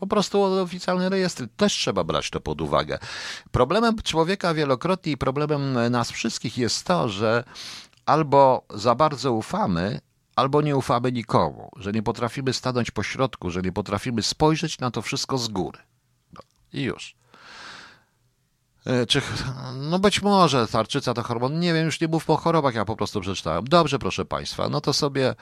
Po prostu oficjalne rejestry też trzeba brać to pod uwagę. Problemem człowieka wielokrotnie i problemem nas wszystkich jest to, że albo za bardzo ufamy, albo nie ufamy nikomu, że nie potrafimy stanąć po środku, że nie potrafimy spojrzeć na to wszystko z góry. No, I już. E, czy, no być może tarczyca to hormon, nie wiem, już nie mów po chorobach, ja po prostu przeczytałem. Dobrze, proszę Państwa, no to sobie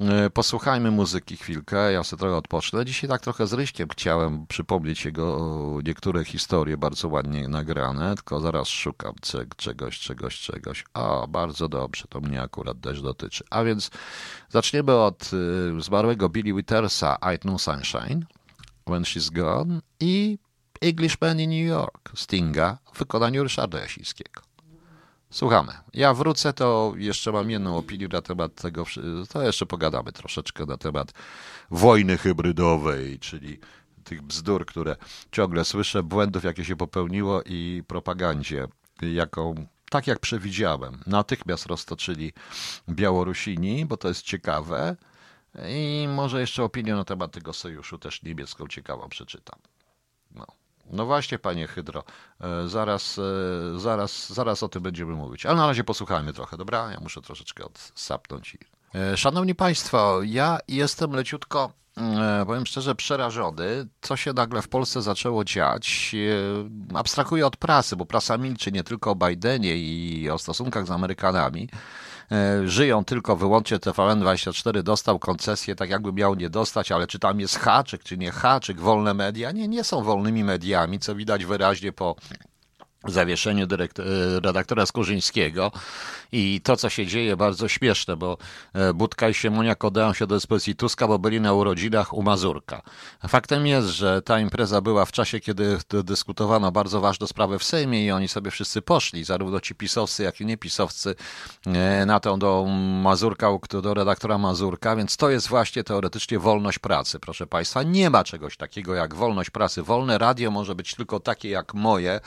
e, posłuchajmy muzyki chwilkę, ja sobie trochę odpocznę. Dzisiaj tak trochę z Ryśkiem chciałem przypomnieć jego niektóre historie bardzo ładnie nagrane, tylko zaraz szukam czegoś, czegoś, czegoś. O, bardzo dobrze, to mnie akurat też dotyczy. A więc zaczniemy od e, zmarłego Billy Wittersa, I Know Sunshine, When She's Gone i Englishman in New York Stinga w wykonaniu Ryszarda Jasińskiego. Słuchamy. Ja wrócę, to jeszcze mam jedną opinię na temat tego, to jeszcze pogadamy troszeczkę na temat wojny hybrydowej, czyli tych bzdur, które ciągle słyszę, błędów, jakie się popełniło i propagandzie, jaką, tak jak przewidziałem, natychmiast roztoczyli Białorusini, bo to jest ciekawe i może jeszcze opinię na temat tego sojuszu też niemiecką ciekawą przeczytam. No. Właśnie, panie Hydro, e, zaraz, e, zaraz, zaraz o tym będziemy mówić. Ale na razie posłuchajmy trochę, dobra? Ja muszę troszeczkę odsapnąć. E, szanowni Państwo, ja jestem leciutko, powiem szczerze, przerażony, co się nagle w Polsce zaczęło dziać. Abstrahuję od prasy, bo prasa milczy nie tylko o Bidenie i o stosunkach z Amerykanami, żyją tylko wyłącznie TVN24 dostał koncesję, tak jakby miał nie dostać, ale czy tam jest haczyk, czy nie haczyk, wolne media? Nie, nie są wolnymi mediami, co widać wyraźnie po zawieszeniu e, redaktora Skurzyńskiego i to, co się dzieje, bardzo śmieszne, bo e, Budka i Siemoniak oddają się do dyspozycji Tuska, bo byli na urodzinach u Mazurka. Faktem jest, że ta impreza była w czasie, kiedy dyskutowano bardzo ważne sprawy w Sejmie i oni sobie wszyscy poszli, zarówno ci pisowcy, jak i niepisowcy, e, na tą do Mazurka, do redaktora Mazurka, więc to jest właśnie teoretycznie wolność pracy, proszę Państwa. Nie ma czegoś takiego jak wolność pracy. Wolne radio może być tylko takie jak moje,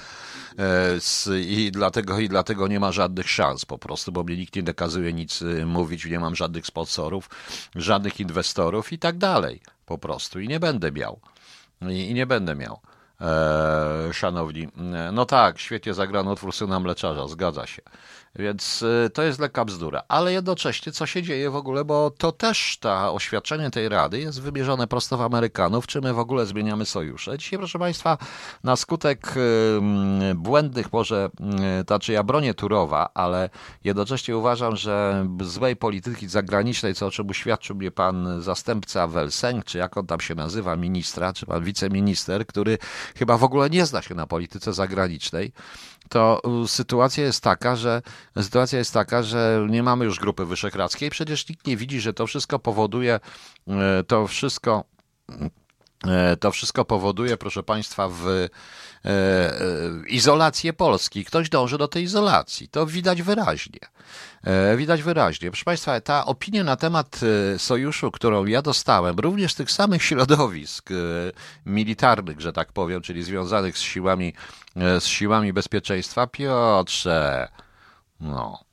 i dlatego, i dlatego nie ma żadnych szans po prostu, bo mnie nikt nie nakazuje nic y, mówić, nie mam żadnych sponsorów, żadnych inwestorów i tak dalej po prostu i nie będę miał. I, i nie będę miał. Eee, szanowni, no tak, świetnie zagrano utwór Syna Mleczarza, zgadza się. Więc y, to jest lekka bzdura. Ale jednocześnie, co się dzieje w ogóle, bo to też ta oświadczenie tej Rady jest wymierzone prosto w Amerykanów, czy my w ogóle zmieniamy sojusze. Dzisiaj, proszę Państwa, na skutek y, błędnych, może, y, znaczy ja bronię Turowa, ale jednocześnie uważam, że złej polityki zagranicznej, co o czym uświadczył mnie pan zastępca Welseng, czy jak on tam się nazywa, ministra, czy pan wiceminister, który chyba w ogóle nie zna się na polityce zagranicznej, to sytuacja jest taka, że sytuacja jest taka, że nie mamy już grupy wyszehradzkiej. Przecież nikt nie widzi, że to wszystko powoduje, e, to wszystko e, to wszystko powoduje, proszę Państwa, w izolację Polski. Ktoś dąży do tej izolacji. To widać wyraźnie. Widać wyraźnie. Proszę Państwa, ta opinia na temat sojuszu, którą ja dostałem, również tych samych środowisk militarnych, że tak powiem, czyli związanych z siłami, z siłami bezpieczeństwa, Piotrze, no.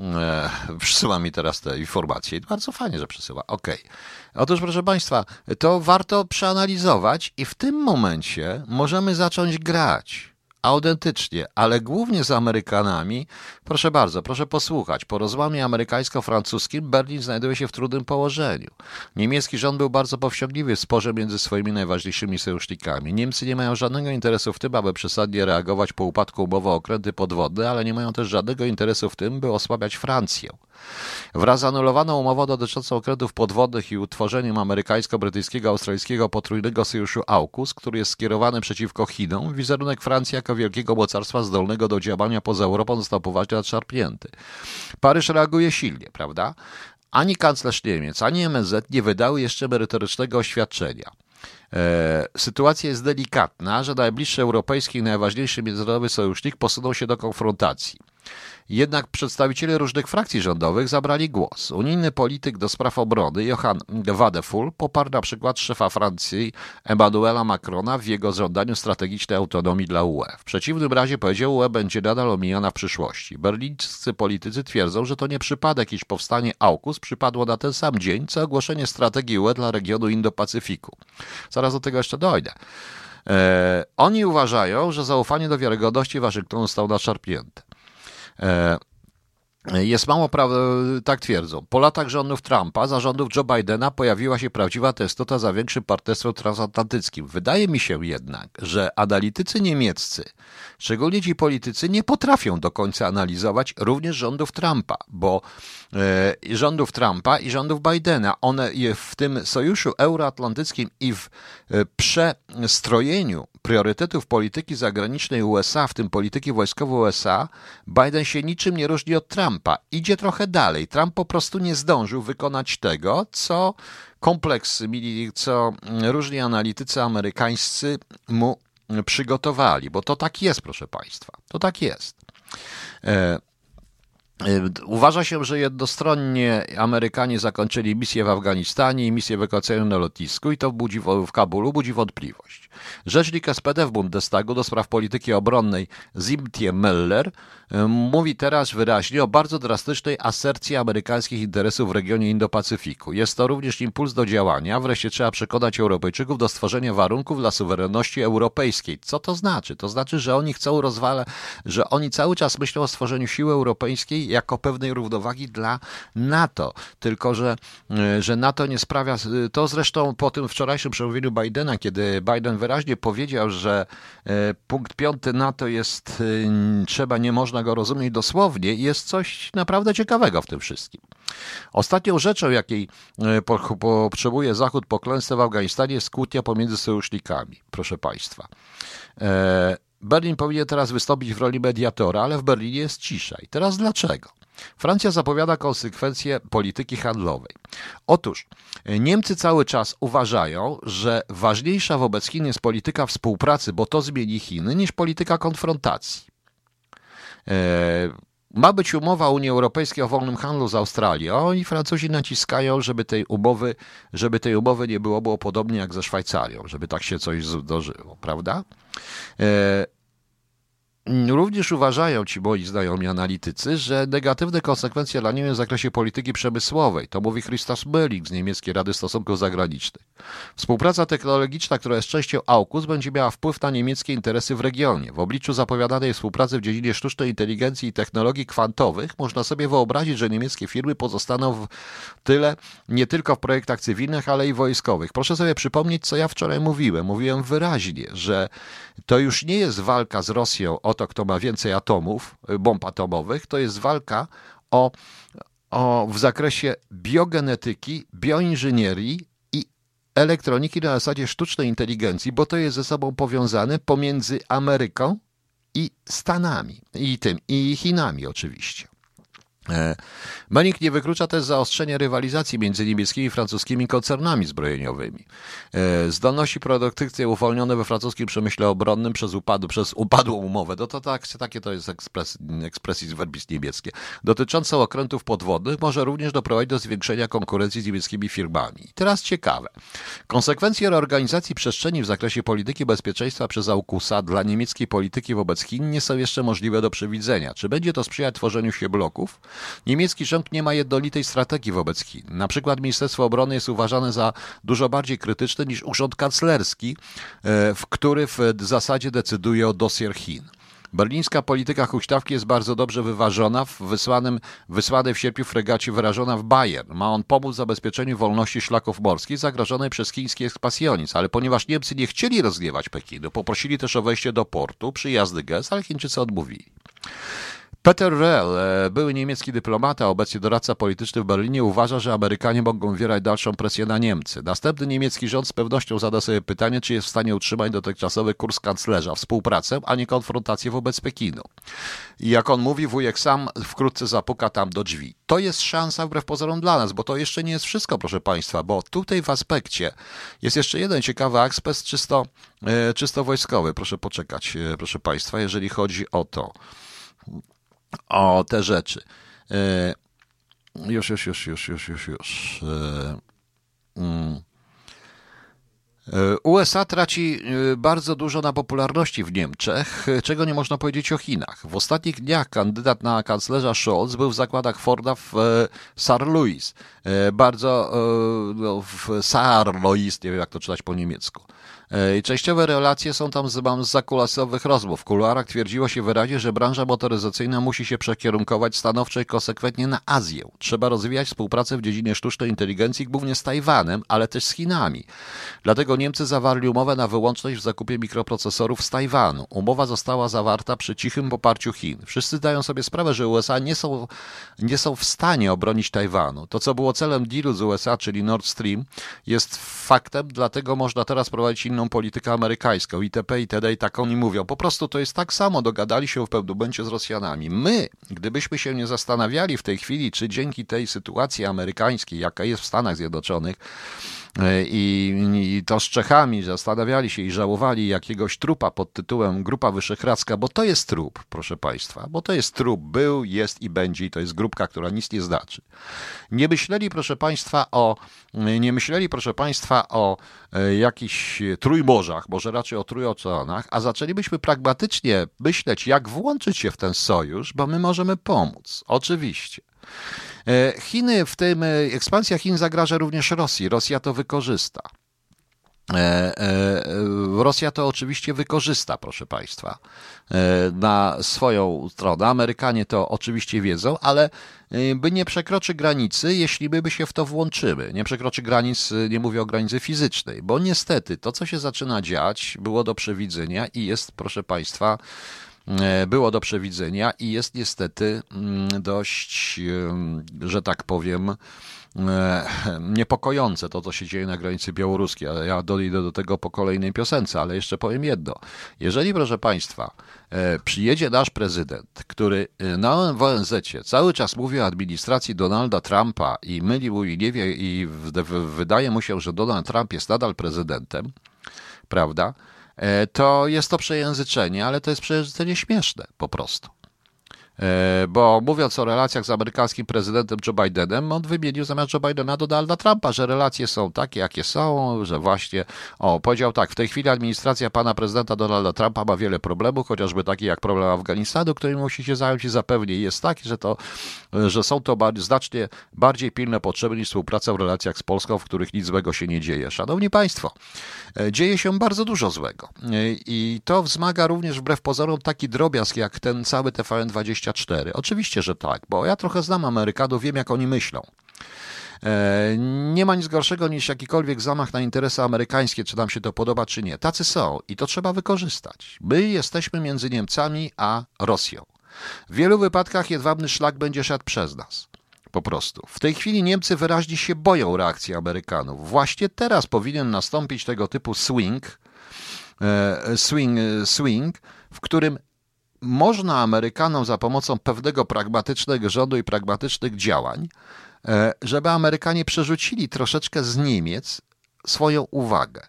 E, przysyła mi teraz te informacje. Bardzo fajnie, że przysyła. Okej. Okay. Otóż, proszę Państwa, to warto przeanalizować i w tym momencie możemy zacząć grać autentycznie, ale głównie z Amerykanami. Proszę bardzo, proszę posłuchać. Po rozłamie amerykańsko-francuskim Berlin znajduje się w trudnym położeniu. Niemiecki rząd był bardzo powściągliwy w sporze między swoimi najważniejszymi sojusznikami. Niemcy nie mają żadnego interesu w tym, aby przesadnie reagować po upadku umowy o okręty podwodne, ale nie mają też żadnego interesu w tym, by osłabiać Francję. Wraz z anulowaną umową dotyczącą okrętów podwodnych i utworzeniem amerykańsko-brytyjskiego, australijskiego potrójnego sojuszu AUKUS, który jest skierowany przeciwko Chinom, wizerunek Francji jako wielkiego mocarstwa zdolnego do działania poza Europą został poważnie nadszarpnięty. Paryż reaguje silnie, prawda? Ani kanclerz Niemiec, ani MSZ nie wydały jeszcze merytorycznego oświadczenia. E, sytuacja jest delikatna, że najbliższy europejski i najważniejszy międzynarodowy sojusznik posunął się do konfrontacji. Jednak przedstawiciele różnych frakcji rządowych zabrali głos. Unijny polityk do spraw obrony Johann Wadefull poparł na przykład szefa Francji Emmanuela Macrona w jego żądaniu strategicznej autonomii dla UE. W przeciwnym razie powiedział, UE będzie nadal omijana w przyszłości. Berlińscy politycy twierdzą, że to nie przypadek, iż powstanie AUKUS przypadło na ten sam dzień, co ogłoszenie strategii UE dla regionu Indo-Pacyfiku. Zaraz do tego jeszcze dojdę. E, oni uważają, że zaufanie do wiarygodności Waszyngtonu zostało naszarpnięte. E, jest mało prawdy, tak twierdzą. Po latach rządów Trumpa, za rządów Joe Bidena pojawiła się prawdziwa testota za większym partnerstwem transatlantyckim. Wydaje mi się jednak, że analitycy niemieccy, szczególnie ci politycy, nie potrafią do końca analizować również rządów Trumpa, bo e, rządów Trumpa i rządów Bidena, one w tym sojuszu euroatlantyckim i w e, przestrojeniu priorytetów polityki zagranicznej USA, w tym polityki wojskowej USA, Biden się niczym nie różni od Trumpa. Idzie trochę dalej. Trump po prostu nie zdążył wykonać tego, co kompleks, co różni analitycy amerykańscy mu przygotowali, bo to tak jest, proszę Państwa. To tak jest. Y, uważa się, że jednostronnie Amerykanie zakończyli misję w Afganistanie i misję ewakuacyjną na lotnisku i to budzi, w Kabulu budzi wątpliwość. Rzecznik SPD w Bundestagu do spraw polityki obronnej Zimtie Meller mówi teraz wyraźnie o bardzo drastycznej asercji amerykańskich interesów w regionie Indo-Pacyfiku. Jest to również impuls do działania. Wreszcie trzeba przekonać Europejczyków do stworzenia warunków dla suwerenności europejskiej. Co to znaczy? To znaczy, że oni chcą rozwalać, że oni cały czas myślą o stworzeniu siły europejskiej jako pewnej równowagi dla NATO. Tylko, że, że NATO nie sprawia. To zresztą po tym wczorajszym przemówieniu Bidena, kiedy Biden wyraźnie powiedział, że e, punkt piąty NATO jest e, trzeba, nie można go rozumieć dosłownie, jest coś naprawdę ciekawego w tym wszystkim. Ostatnią rzeczą, jakiej e, potrzebuje Zachód po klęsce w Afganistanie, jest kłótnia pomiędzy sojusznikami, proszę Państwa. E, Berlin powinien teraz wystąpić w roli mediatora, ale w Berlinie jest cisza. I teraz dlaczego? Francja zapowiada konsekwencje polityki handlowej. Otóż e, Niemcy cały czas uważają, że ważniejsza wobec Chin jest polityka współpracy, bo to zmieni Chiny, niż polityka konfrontacji. Ma być umowa Unii Europejskiej o wolnym handlu z Australią i Francuzi naciskają, żeby tej umowy, żeby tej umowy nie było, było podobnie jak ze Szwajcarią, żeby tak się coś zdarzyło, prawda? E, Również uważają ci moi znajomi analitycy, że negatywne konsekwencje dla Niemiec w zakresie polityki przemysłowej, to mówi Christoph Mölling z Niemieckiej Rady Stosunków Zagranicznych. Współpraca technologiczna, która jest częścią AUKUS, będzie miała wpływ na niemieckie interesy w regionie. W obliczu zapowiadanej współpracy w dziedzinie sztucznej inteligencji i technologii kwantowych można sobie wyobrazić, że niemieckie firmy pozostaną w tyle nie tylko w projektach cywilnych, ale i wojskowych. Proszę sobie przypomnieć, co ja wczoraj mówiłem. Mówiłem wyraźnie, że to już nie jest walka z Rosją o to, kto ma więcej atomów, y, bomb atomowych, to jest walka o, o, w zakresie biogenetyki, bioinżynierii i elektroniki na zasadzie sztucznej inteligencji, bo to jest ze sobą powiązane pomiędzy Ameryką i Stanami, i tym, i Chinami oczywiście. E, Manik nie wyklucza też zaostrzenia rywalizacji między niemieckimi i francuskimi koncernami zbrojeniowymi. E, zdolności produktywne uwolnione we francuskim przemyśle obronnym przez, upadu, przez upadłą umowę, to, to tak, takie to jest ekspres, verbis niemieckie, dotyczące okrętów podwodnych może również doprowadzić do zwiększenia konkurencji z niemieckimi firmami. I teraz ciekawe. Konsekwencje reorganizacji przestrzeni w zakresie polityki bezpieczeństwa przez AUKUSa dla niemieckiej polityki wobec Chin nie są jeszcze możliwe do przewidzenia. Czy będzie to sprzyjać tworzeniu się bloków? Niemiecki rząd nie ma jednolitej strategii wobec Chin. Na przykład Ministerstwo Obrony jest uważane za dużo bardziej krytyczne niż urząd kanclerski, e, w który w zasadzie decyduje o dosier Chin. Berlińska polityka huśtawki jest bardzo dobrze wyważona w wysłanym, wysłanej w sierpniu fregacie wyrażona w Bayern. Ma on pomóc w zabezpieczeniu wolności szlaków morskich zagrożonej przez chiński ekspasjonizm, ale ponieważ Niemcy nie chcieli rozgniewać Pekinu, poprosili też o wejście do portu, przyjazdy gest, ale Chińczycy odmówili. Peter Rell, e, były niemiecki dyplomata, obecnie doradca polityczny w Berlinie, uważa, że Amerykanie mogą wywierać dalszą presję na Niemcy. Następny niemiecki rząd z pewnością zada sobie pytanie, czy jest w stanie utrzymać dotychczasowy kurs kanclerza, współpracę, a nie konfrontację wobec Pekinu. I jak on mówi, wujek sam wkrótce zapuka tam do drzwi. To jest szansa wbrew pozorom dla nas, bo to jeszcze nie jest wszystko, proszę Państwa, bo tutaj w aspekcie jest jeszcze jeden ciekawy aspekt czysto, e, czysto wojskowy. Proszę poczekać, e, proszę Państwa, jeżeli chodzi o to. O te rzeczy. Już, już, już, już, już, już, już. Mm. E, USA traci e, bardzo dużo na popularności w Niemczech, e, czego nie można powiedzieć o Chinach. W ostatnich dniach kandydat na kanclerza Scholz był w zakładach Forda w Saar Louis. Bardzo no, w Saar Louis, nie wiem jak to czytać po niemiecku. E, I częściowe relacje są tam z, z zakulasowych rozmów. W kuluarach twierdziło się wyraźnie, że branża motoryzacyjna musi się przekierunkować stanowczo i konsekwentnie na Azję. Trzeba rozwijać współpracę w dziedzinie sztucznej inteligencji, głównie z Tajwanem, ale też z Chinami. Dlatego Niemcy zawarli umowę na wyłączność w zakupie mikroprocesorów z Tajwanu. Umowa została zawarta przy cichym poparciu Chin. Wszyscy zdają sobie sprawę, że USA nie są, nie są w stanie obronić Tajwanu. To, co było celem dealu z USA, czyli Nord Stream, jest faktem, dlatego można teraz prowadzić inną politykę amerykańską, itp., itd. i tak oni mówią. Po prostu to jest tak samo, dogadali się w pewnym z Rosjanami. My, gdybyśmy się nie zastanawiali w tej chwili, czy dzięki tej sytuacji amerykańskiej, jaka jest w Stanach Zjednoczonych, i, i to z Czechami zastanawiali się i żałowali jakiegoś trupa pod tytułem Grupa Wyszehradzka, bo to jest trup, proszę Państwa, bo to jest trup, był, jest i będzie i to jest grupka, która nic nie znaczy. Nie myśleli, proszę Państwa, o, nie myśleli, proszę Państwa, o e, jakichś trójmorzach, może raczej o trójoceanach, a zaczęlibyśmy pragmatycznie myśleć, jak włączyć się w ten sojusz, bo my możemy pomóc. Oczywiście. E, Chiny, w tym e, ekspansja Chin zagraża również Rosji. Rosja to wykorzysta. E, Rosja to oczywiście wykorzysta, proszę Państwa, na swoją stronę. Amerykanie to oczywiście wiedzą, ale by nie przekroczy granicy, jeśli by się w to włączymy. Nie przekroczy granic, nie mówię o granicy fizycznej, bo niestety to, co się zaczyna dziać, było do przewidzenia i jest, proszę Państwa, było do przewidzenia i jest niestety mm, dość, że tak powiem, e, niepokojące to, co się dzieje na granicy białoruskiej, ja dojdę do tego po kolejnej piosence, ale jeszcze powiem jedno. Jeżeli, proszę Państwa, e, przyjedzie nasz prezydent, który na ONZ cały czas mówi o administracji Donalda Trumpa i myli mu i nie wie i wydaje mu się, że Donald Trump jest nadal prezydentem, prawda? E, to jest to przejęzyczenie, ale to jest przejęzyczenie śmieszne po prostu. E, bo mówiąc o relacjach z amerykańskim prezydentem Joe Bidenem, on wymienił zamiast Joe Bidena Donalda Trumpa, że relacje są takie, jakie są, że właśnie, o, powiedział tak, w tej chwili administracja pana prezydenta Donalda Trumpa ma wiele problemów, chociażby taki jak problem Afganistanu, którym musi się zająć i zapewnie jest taki, że, to, że są to bardziej, znacznie bardziej pilne potrzeby niż współpraca w relacjach z Polską, w których nic złego się nie dzieje. Szanowni Państwo, e, dzieje się bardzo dużo złego e, i to wzmaga również wbrew pozorom taki drobiazg jak ten cały TVN20 24. Oczywiście, że tak, bo ja trochę znam Amerykanów, wiem jak oni myślą. E, nie ma nic gorszego niż jakikolwiek zamach na interesy amerykańskie, czy nam się to podoba, czy nie. Tacy są i to trzeba wykorzystać. My jesteśmy między Niemcami a Rosją. W wielu wypadkach jedwabny szlak będzie szedł przez nas. Po prostu. W tej chwili Niemcy wyraźnie się boją reakcji Amerykanów. Właśnie teraz powinien nastąpić tego typu swing, e, swing, swing, w którym można Amerykanom za pomocą pewnego pragmatycznego rządu i pragmatycznych działań, e, żeby Amerykanie przerzucili troszeczkę z Niemiec swoją uwagę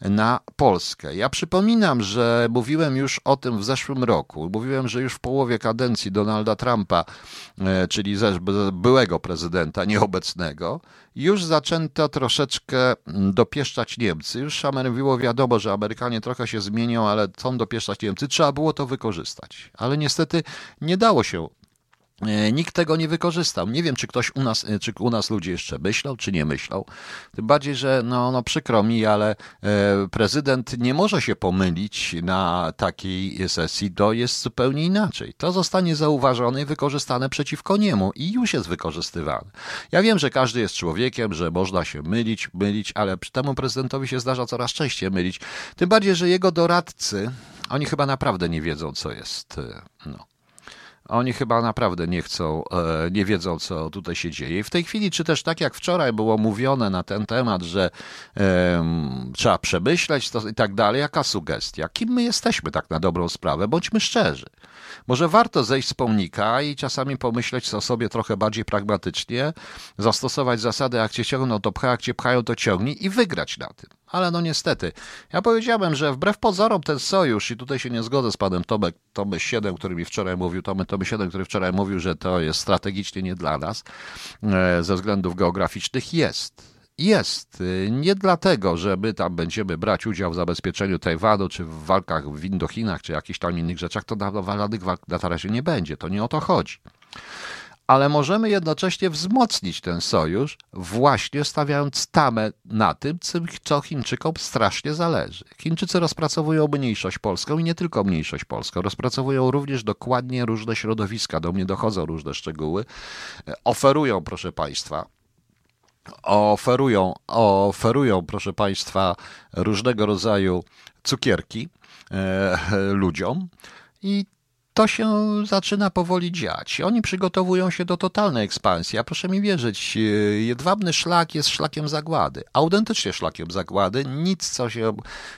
na Polskę. Ja przypominam, że mówiłem już o tym w zeszłym roku. Mówiłem, że już w połowie kadencji Donalda Trumpa, e, czyli byłego prezydenta, nieobecnego, już zaczęto troszeczkę dopieszczać Niemcy. Już było wiadomo, że Amerykanie trochę się zmienią, ale chcą dopieszczać Niemcy. Trzeba było to wykorzystać. Ale niestety nie dało się nikt tego nie wykorzystał. Nie wiem, czy ktoś u nas, e, czy u nas ludzie jeszcze myślą, czy nie myślą. Tym bardziej, że no, no przykro mi, ale e, prezydent nie może się pomylić na takiej sesji. To jest zupełnie inaczej. To zostanie zauważone i wykorzystane przeciwko niemu i już jest wykorzystywane. Ja wiem, że każdy jest człowiekiem, że można się mylić, mylić, ale temu prezydentowi się zdarza coraz częściej mylić. Tym bardziej, że jego doradcy, oni chyba naprawdę nie wiedzą, co jest. No. Oni chyba naprawdę nie chcą, e, nie wiedzą, co tutaj się dzieje. I w tej chwili, czy też tak jak wczoraj było mówione na ten temat, że um, trzeba przemyśleć to i tak dalej, jaka sugestia? Kim my jesteśmy tak na dobrą sprawę? Bądźmy szczerzy. Może warto zejść z pomnika i czasami pomyśleć o sobie trochę bardziej pragmatycznie, zastosować zasady, jak cię ciągną, to pcha, jak cię pchają, to ciągnij i wygrać na tym. Ale no niestety, ja powiedziałem, że wbrew pozorom ten sojusz, i tutaj się nie zgodzę z panem Tomek, Tomy 7, który mi wczoraj mówił, Tomy, Tomy 7, który wczoraj mówił, że to jest strategicznie nie dla nas, e, ze względów geograficznych, jest. Jest. E, nie dlatego, że my tam będziemy brać udział w zabezpieczeniu Tajwanu, czy w walkach w Indochinach, czy jakichś tam innych rzeczach, to na żadnych walk na razie nie będzie. To nie o to chodzi ale możemy jednocześnie wzmocnić ten sojusz, właśnie stawiając tamę na tym, co Chińczykom strasznie zależy. Chińczycy rozpracowują mniejszość polską i nie tylko mniejszość polską, rozpracowują również dokładnie różne środowiska, do mnie dochodzą różne szczegóły, oferują, proszę Państwa, oferują, oferują, proszę Państwa, różnego rodzaju cukierki e, ludziom i to się zaczyna powoli dziać. Oni przygotowują się do totalnej ekspansji, a proszę mi wierzyć, e, jedwabny szlak jest szlakiem zagłady. Autentycznie szlakiem zagłady, nic co się,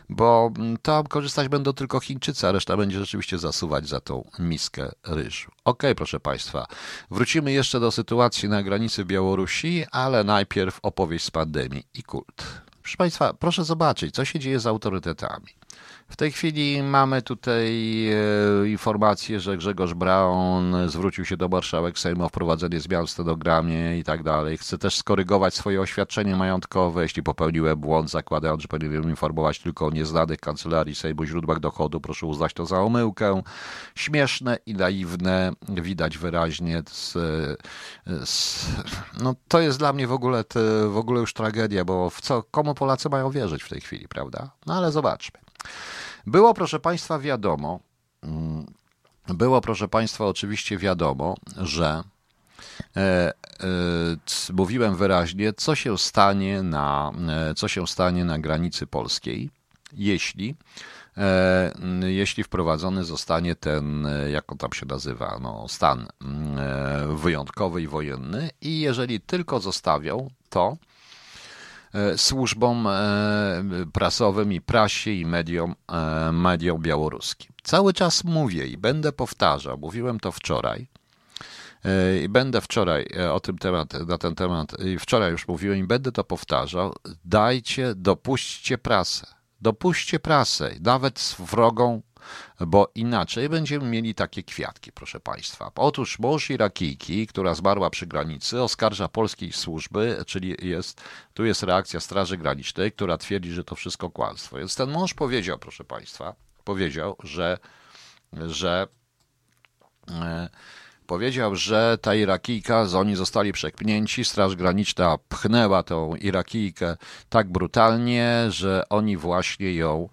bo to korzystać będą tylko Chińczycy, a reszta będzie rzeczywiście zasuwać za tą miskę ryżu. Okay, proszę Państwa, wrócimy jeszcze do sytuacji na granicy Białorusi, ale najpierw opowieść z pandemii i kult. Proszę Państwa, proszę zobaczyć, co się dzieje z autorytetami. W tej chwili mamy tutaj e, informację, że Grzegorz Braun zwrócił się do marszałek Sejmu o wprowadzenie zmian w stenogramie i tak dalej. Chce też skorygować swoje oświadczenie majątkowe. Jeśli popełniłem błąd, zakładając, że powinienem informować tylko o nieznanych kancelarii Sejmu źródłach dochodu, proszę uznać to za omyłkę. Śmieszne i naiwne, widać wyraźnie. Z, z, no, to jest dla mnie w ogóle, w ogóle już tragedia, bo w co, komu Polacy mają wierzyć w tej chwili, prawda? No ale zobaczmy. Było, proszę Państwa, wiadomo, mm, było, proszę Państwa, oczywiście wiadomo, że e, e, mówiłem wyraźnie, co się stanie na, e, co się stanie na granicy polskiej, jeśli jeśli wprowadzony zostanie ten, jak on tam się nazywa, no, stan wyjątkowy i wojenny i jeżeli tylko zostawią to E, służbom e, prasowym i prasie i mediom, e, mediom białoruskim. Cały czas mówię i będę powtarzał, mówiłem to wczoraj, i będę wczoraj o tym temat, na ten temat, wczoraj już mówiłem i będę to powtarzał, dajcie, dopuśćcie prasę, dopuśćcie prasę, nawet wrogą bo inaczej będziemy mieli takie kwiatki, proszę Państwa. Otóż mąż Irakijki, która zmarła przy granicy, oskarża polskiej służby, czyli jest, tu jest reakcja Straży Granicznej, która twierdzi, że to wszystko kłamstwo. Więc ten mąż powiedział, proszę Państwa, powiedział, że, że e, powiedział, że ta Irakijka, oni zostali przekpnięci, Straż Graniczna pchnęła tą Irakijkę tak brutalnie, że oni właśnie ją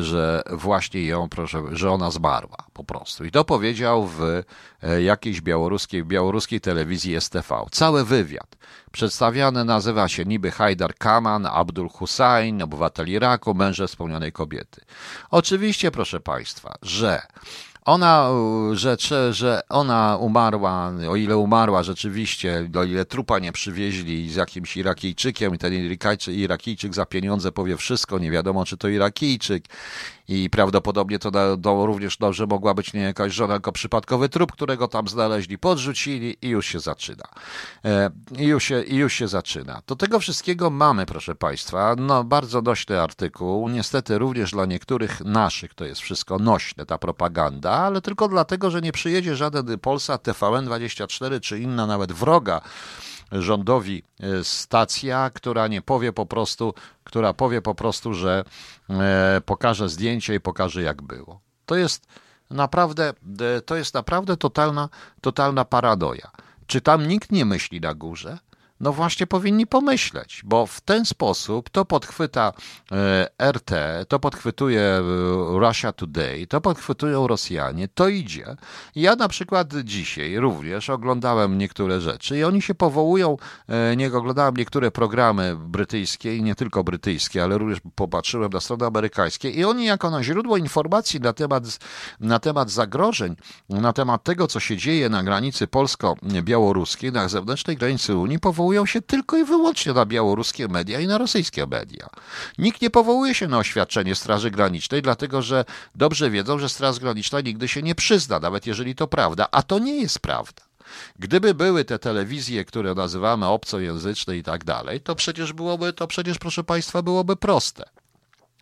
że właśnie ją, proszę, że ona zmarła po prostu. I to powiedział w e, jakiejś białoruskiej, białoruskiej telewizji STV. Cały wywiad. Przedstawiany nazywa się niby Hajdar Kaman, Abdul Hussein, obywatel Iraku, męża wspomnianej kobiety. Oczywiście, proszę Państwa, że ona, że, że ona umarła, o ile umarła rzeczywiście, o ile trupa nie przywieźli z jakimś Irakijczykiem i ten Irakijczyk za pieniądze powie wszystko, nie wiadomo czy to Irakijczyk i prawdopodobnie to, to również dobrze mogła być nie jakaś żona, tylko przypadkowy trup, którego tam znaleźli, podrzucili i już się zaczyna. E, I już się, i już się zaczyna. Do tego wszystkiego mamy, proszę Państwa, no bardzo nośny artykuł, niestety również dla niektórych naszych to jest wszystko nośne, ta propaganda, ale tylko dlatego, że nie przyjedzie żaden Polsa, TVN24 czy inna nawet wroga rządowi e, stacja, która nie powie po prostu, która powie po prostu, że e, pokaże zdjęcie i pokaże jak było. To jest naprawdę, e, to jest naprawdę totalna, totalna paradoja. Czy tam nikt nie myśli na górze? No właśnie powinni pomyśleć, bo w ten sposób to podchwyta e, RT, to podchwytuje e, Russia Today, to podchwytują Rosjanie, to idzie. Ja na przykład dzisiaj również oglądałem niektóre rzeczy i oni się powołują, e, nie oglądałem niektóre programy brytyjskie i nie tylko brytyjskie, ale również popatrzyłem na strony amerykańskie i oni jako na źródło informacji na temat, na temat zagrożeń, na temat tego, co się dzieje na granicy polsko-białoruskiej, na zewnętrznej granicy Unii, powołują powołują się tylko i wyłącznie na białoruskie media i na rosyjskie media. Nikt nie powołuje się na oświadczenie Straży Granicznej, dlatego że dobrze wiedzą, że Straż Graniczna nigdy się nie przyzna, nawet jeżeli to prawda, a to nie jest prawda. Gdyby były te telewizje, które nazywamy obcojęzyczne i tak dalej, to przecież byłoby, to przecież, proszę Państwa, byłoby proste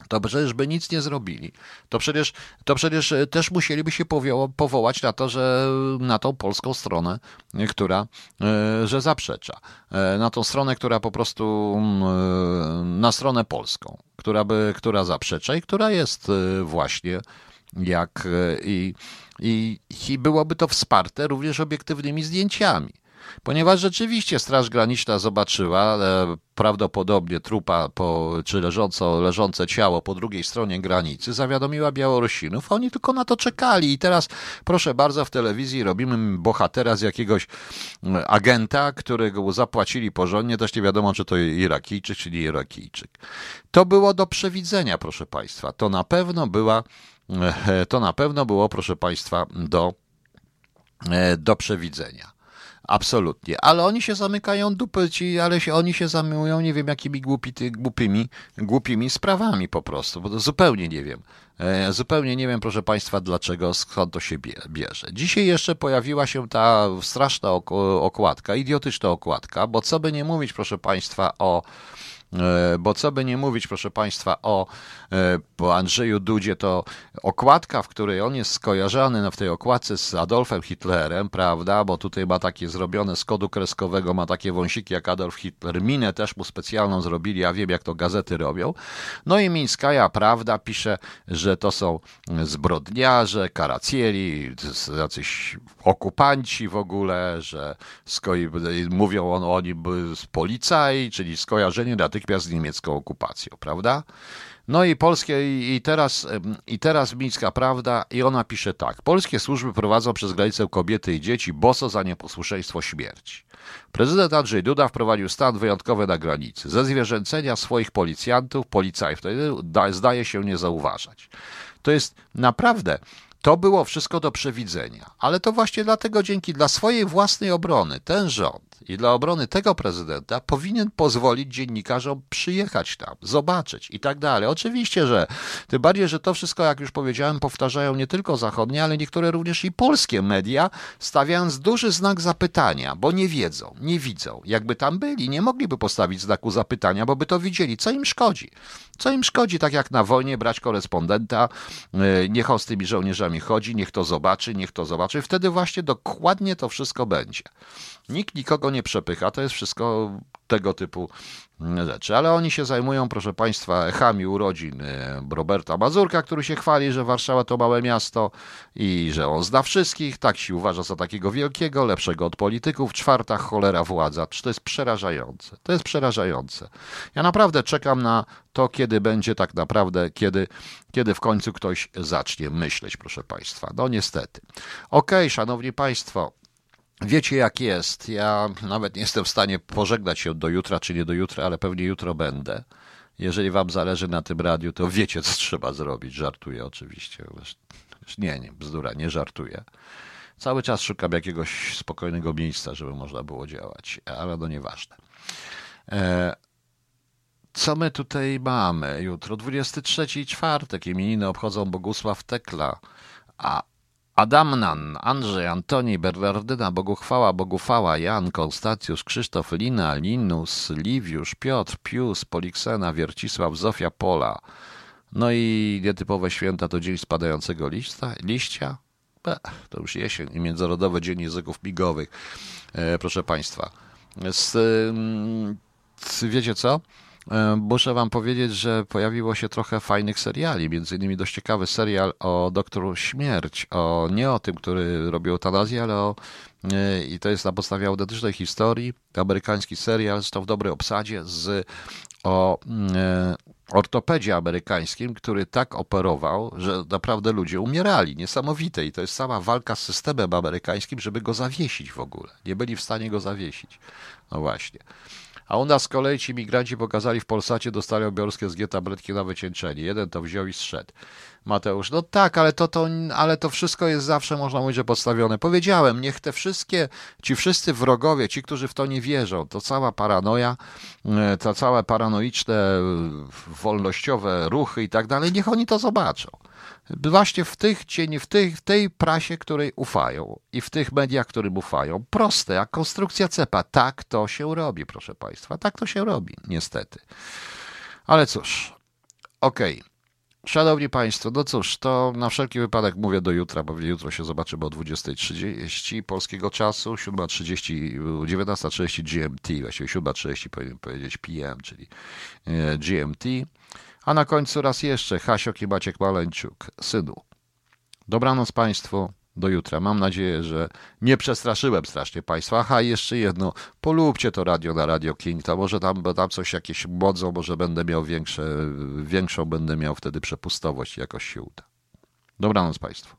to przecież by nic nie zrobili. To przecież, to przecież e, też musieliby się powołać na to, że na tą polską stronę, która, e, że zaprzecza. E, na tą stronę, która po prostu, mm, na stronę polską, która, by, która zaprzecza i która jest właśnie jak i, i, i byłoby to wsparte również obiektywnymi zdjęciami. Ponieważ rzeczywiście Straż Graniczna zobaczyła e, prawdopodobnie trupa po, czy leżąco, leżące ciało po drugiej stronie granicy, zawiadomiła Białorusinów, oni tylko na to czekali i teraz proszę bardzo w telewizji robimy bohatera z jakiegoś e, agenta, którego zapłacili porządnie, też nie wiadomo czy to Irakijczyk, czy nie Irakijczyk. To było do przewidzenia, proszę Państwa. To na pewno była, e, to na pewno było, proszę Państwa, do, do przewidzenia. Absolutnie. Ale oni się zamykają dupy ci, ale się, oni się zajmują nie wiem jakimi głupi, głupimi, głupimi sprawami po prostu, bo to zupełnie nie wiem. E, zupełnie nie wiem, proszę Państwa, dlaczego, skąd to się bierze. Dzisiaj jeszcze pojawiła się ta straszna okładka, idiotyczna okładka, bo co by nie mówić, proszę Państwa, o bo co by nie mówić, proszę Państwa, o e, Andrzeju Dudzie, to okładka, w której on jest skojarzony no, w tej okładce z Adolfem Hitlerem, prawda, bo tutaj ma takie zrobione z kodu kreskowego, ma takie wąsiki jak Adolf Hitler, minę też mu specjalną zrobili, ja wiem jak to gazety robią. No i Mińskaja Prawda pisze, że to są zbrodniarze, karacieli, jacyś okupanci w ogóle, że mówią on, oni z policaj, czyli skojarzeni na natychmiast z niemiecką okupacją, prawda? No i polskie, i teraz, i teraz Mińska Prawda, i ona pisze tak. Polskie służby prowadzą przez granicę kobiety i dzieci boso za nieposłuszeństwo śmierci. Prezydent Andrzej Duda wprowadził stan wyjątkowy na granicy. Ze zwierzęcenia swoich policjantów, policajów zdaje się nie zauważać. To jest naprawdę, to było wszystko do przewidzenia. Ale to właśnie dlatego dzięki dla swojej własnej obrony ten rząd i dla obrony tego prezydenta powinien pozwolić dziennikarzom przyjechać tam, zobaczyć i tak dalej. Oczywiście, że tym bardziej, że to wszystko, jak już powiedziałem, powtarzają nie tylko zachodnie, ale niektóre również i polskie media, stawiając duży znak zapytania, bo nie wiedzą, nie widzą. Jakby tam byli, nie mogliby postawić znaku zapytania, bo by to widzieli. Co im szkodzi? Co im szkodzi, tak jak na wojnie, brać korespondenta, e, niech z tymi żołnierzami chodzi, niech to zobaczy, niech to zobaczy. Wtedy właśnie dokładnie to wszystko będzie. Nikt nikogo nie przepycha, to jest wszystko tego typu rzeczy. Ale oni się zajmują, proszę Państwa, echami urodzin e, Roberta Mazurka, który się chwali, że Warszawa to małe miasto i że on zna wszystkich. Tak się uważa za takiego wielkiego, lepszego od polityków. Czwarta cholera władza. To jest przerażające. To jest przerażające. Ja naprawdę czekam na to, kiedy będzie tak naprawdę, kiedy, kiedy w końcu ktoś zacznie myśleć, proszę Państwa. No niestety. Okej, okay, Szanowni Państwo, Wiecie jak jest. Ja nawet nie jestem w stanie pożegnać się do jutra, czy nie do jutra, ale pewnie jutro będę. Jeżeli wam zależy na tym radiu, to wiecie, co trzeba zrobić. Żartuję oczywiście. Nie, nie, bzdura, nie żartuję. Cały czas szukam jakiegoś spokojnego miejsca, żeby można było działać, ale no nieważne. E, co my tutaj mamy? Jutro 23 czwartek. Imieniny obchodzą Bogusław Tekla, a Adamnan, Andrzej, Antoni, Bernardyna, Boguchwała, Bogufała, Jan, Konstacjusz, Krzysztof, Lina, Linus, Liwiusz, Piotr, Pius, Poliksena, Wiercisław, Zofia, Pola. No i nietypowe święta to Dzień Spadającego Liścia, liścia. to już jesień i Międzynarodowy Dzień Języków Migowych. E, proszę Państwa. Z, z, wiecie co? E, muszę wam powiedzieć, że pojawiło się trochę fajnych seriali, między innymi dość ciekawy serial o doktoru Śmierć, o, nie o tym, który robił eutanazję, ale o, e, i to jest na podstawie autentycznej historii, amerykański serial, zresztą w dobrej obsadzie, z, o e, ortopedzie amerykańskim, który tak operował, że naprawdę ludzie umierali. Niesamowite. I to jest sama walka z systemem amerykańskim, żeby go zawiesić w ogóle. Nie byli w stanie go zawiesić. No właśnie. A u nas z kolei ci migranci pokazali w Polsacie, dostali białoruskie SG tabletki na wycieńczenie. Jeden to wziął i zszedł. Mateusz, no tak, ale to, to, ale to wszystko jest zawsze, można mówić, że podstawione. Powiedziałem, niech te wszystkie, ci wszyscy wrogowie, ci, którzy w to nie wierzą, to cała paranoja, to całe paranoiczne, wolnościowe ruchy i tak dalej, niech oni to zobaczą. Właśnie w tych cieni, w, tych, w tej prasie, której ufają i w tych mediach, którym ufają. Proste, jak konstrukcja cepa. Tak to się robi, proszę Państwa. Tak to się robi, niestety. Ale cóż, okej. Okay. Szanowni Państwo, no cóż, to na wszelki wypadek mówię do jutra, bo jutro się zobaczymy o 20.30 polskiego czasu, 7.30, 19.30 GMT, właściwie 7.30 powinien powiedzieć PM, czyli e, GMT. A na końcu raz jeszcze Hasiok i Maciek synu. Dobranoc Państwu, do jutra. Mam nadzieję, że nie przestraszyłem strasznie Państwa. Aha, jeszcze jedno, polubcie to radio na Radio King, to może tam, tam coś jakieś modzą, może będę miał większe, większą będę miał wtedy przepustowość jakoś się uda. Dobranoc Państwu.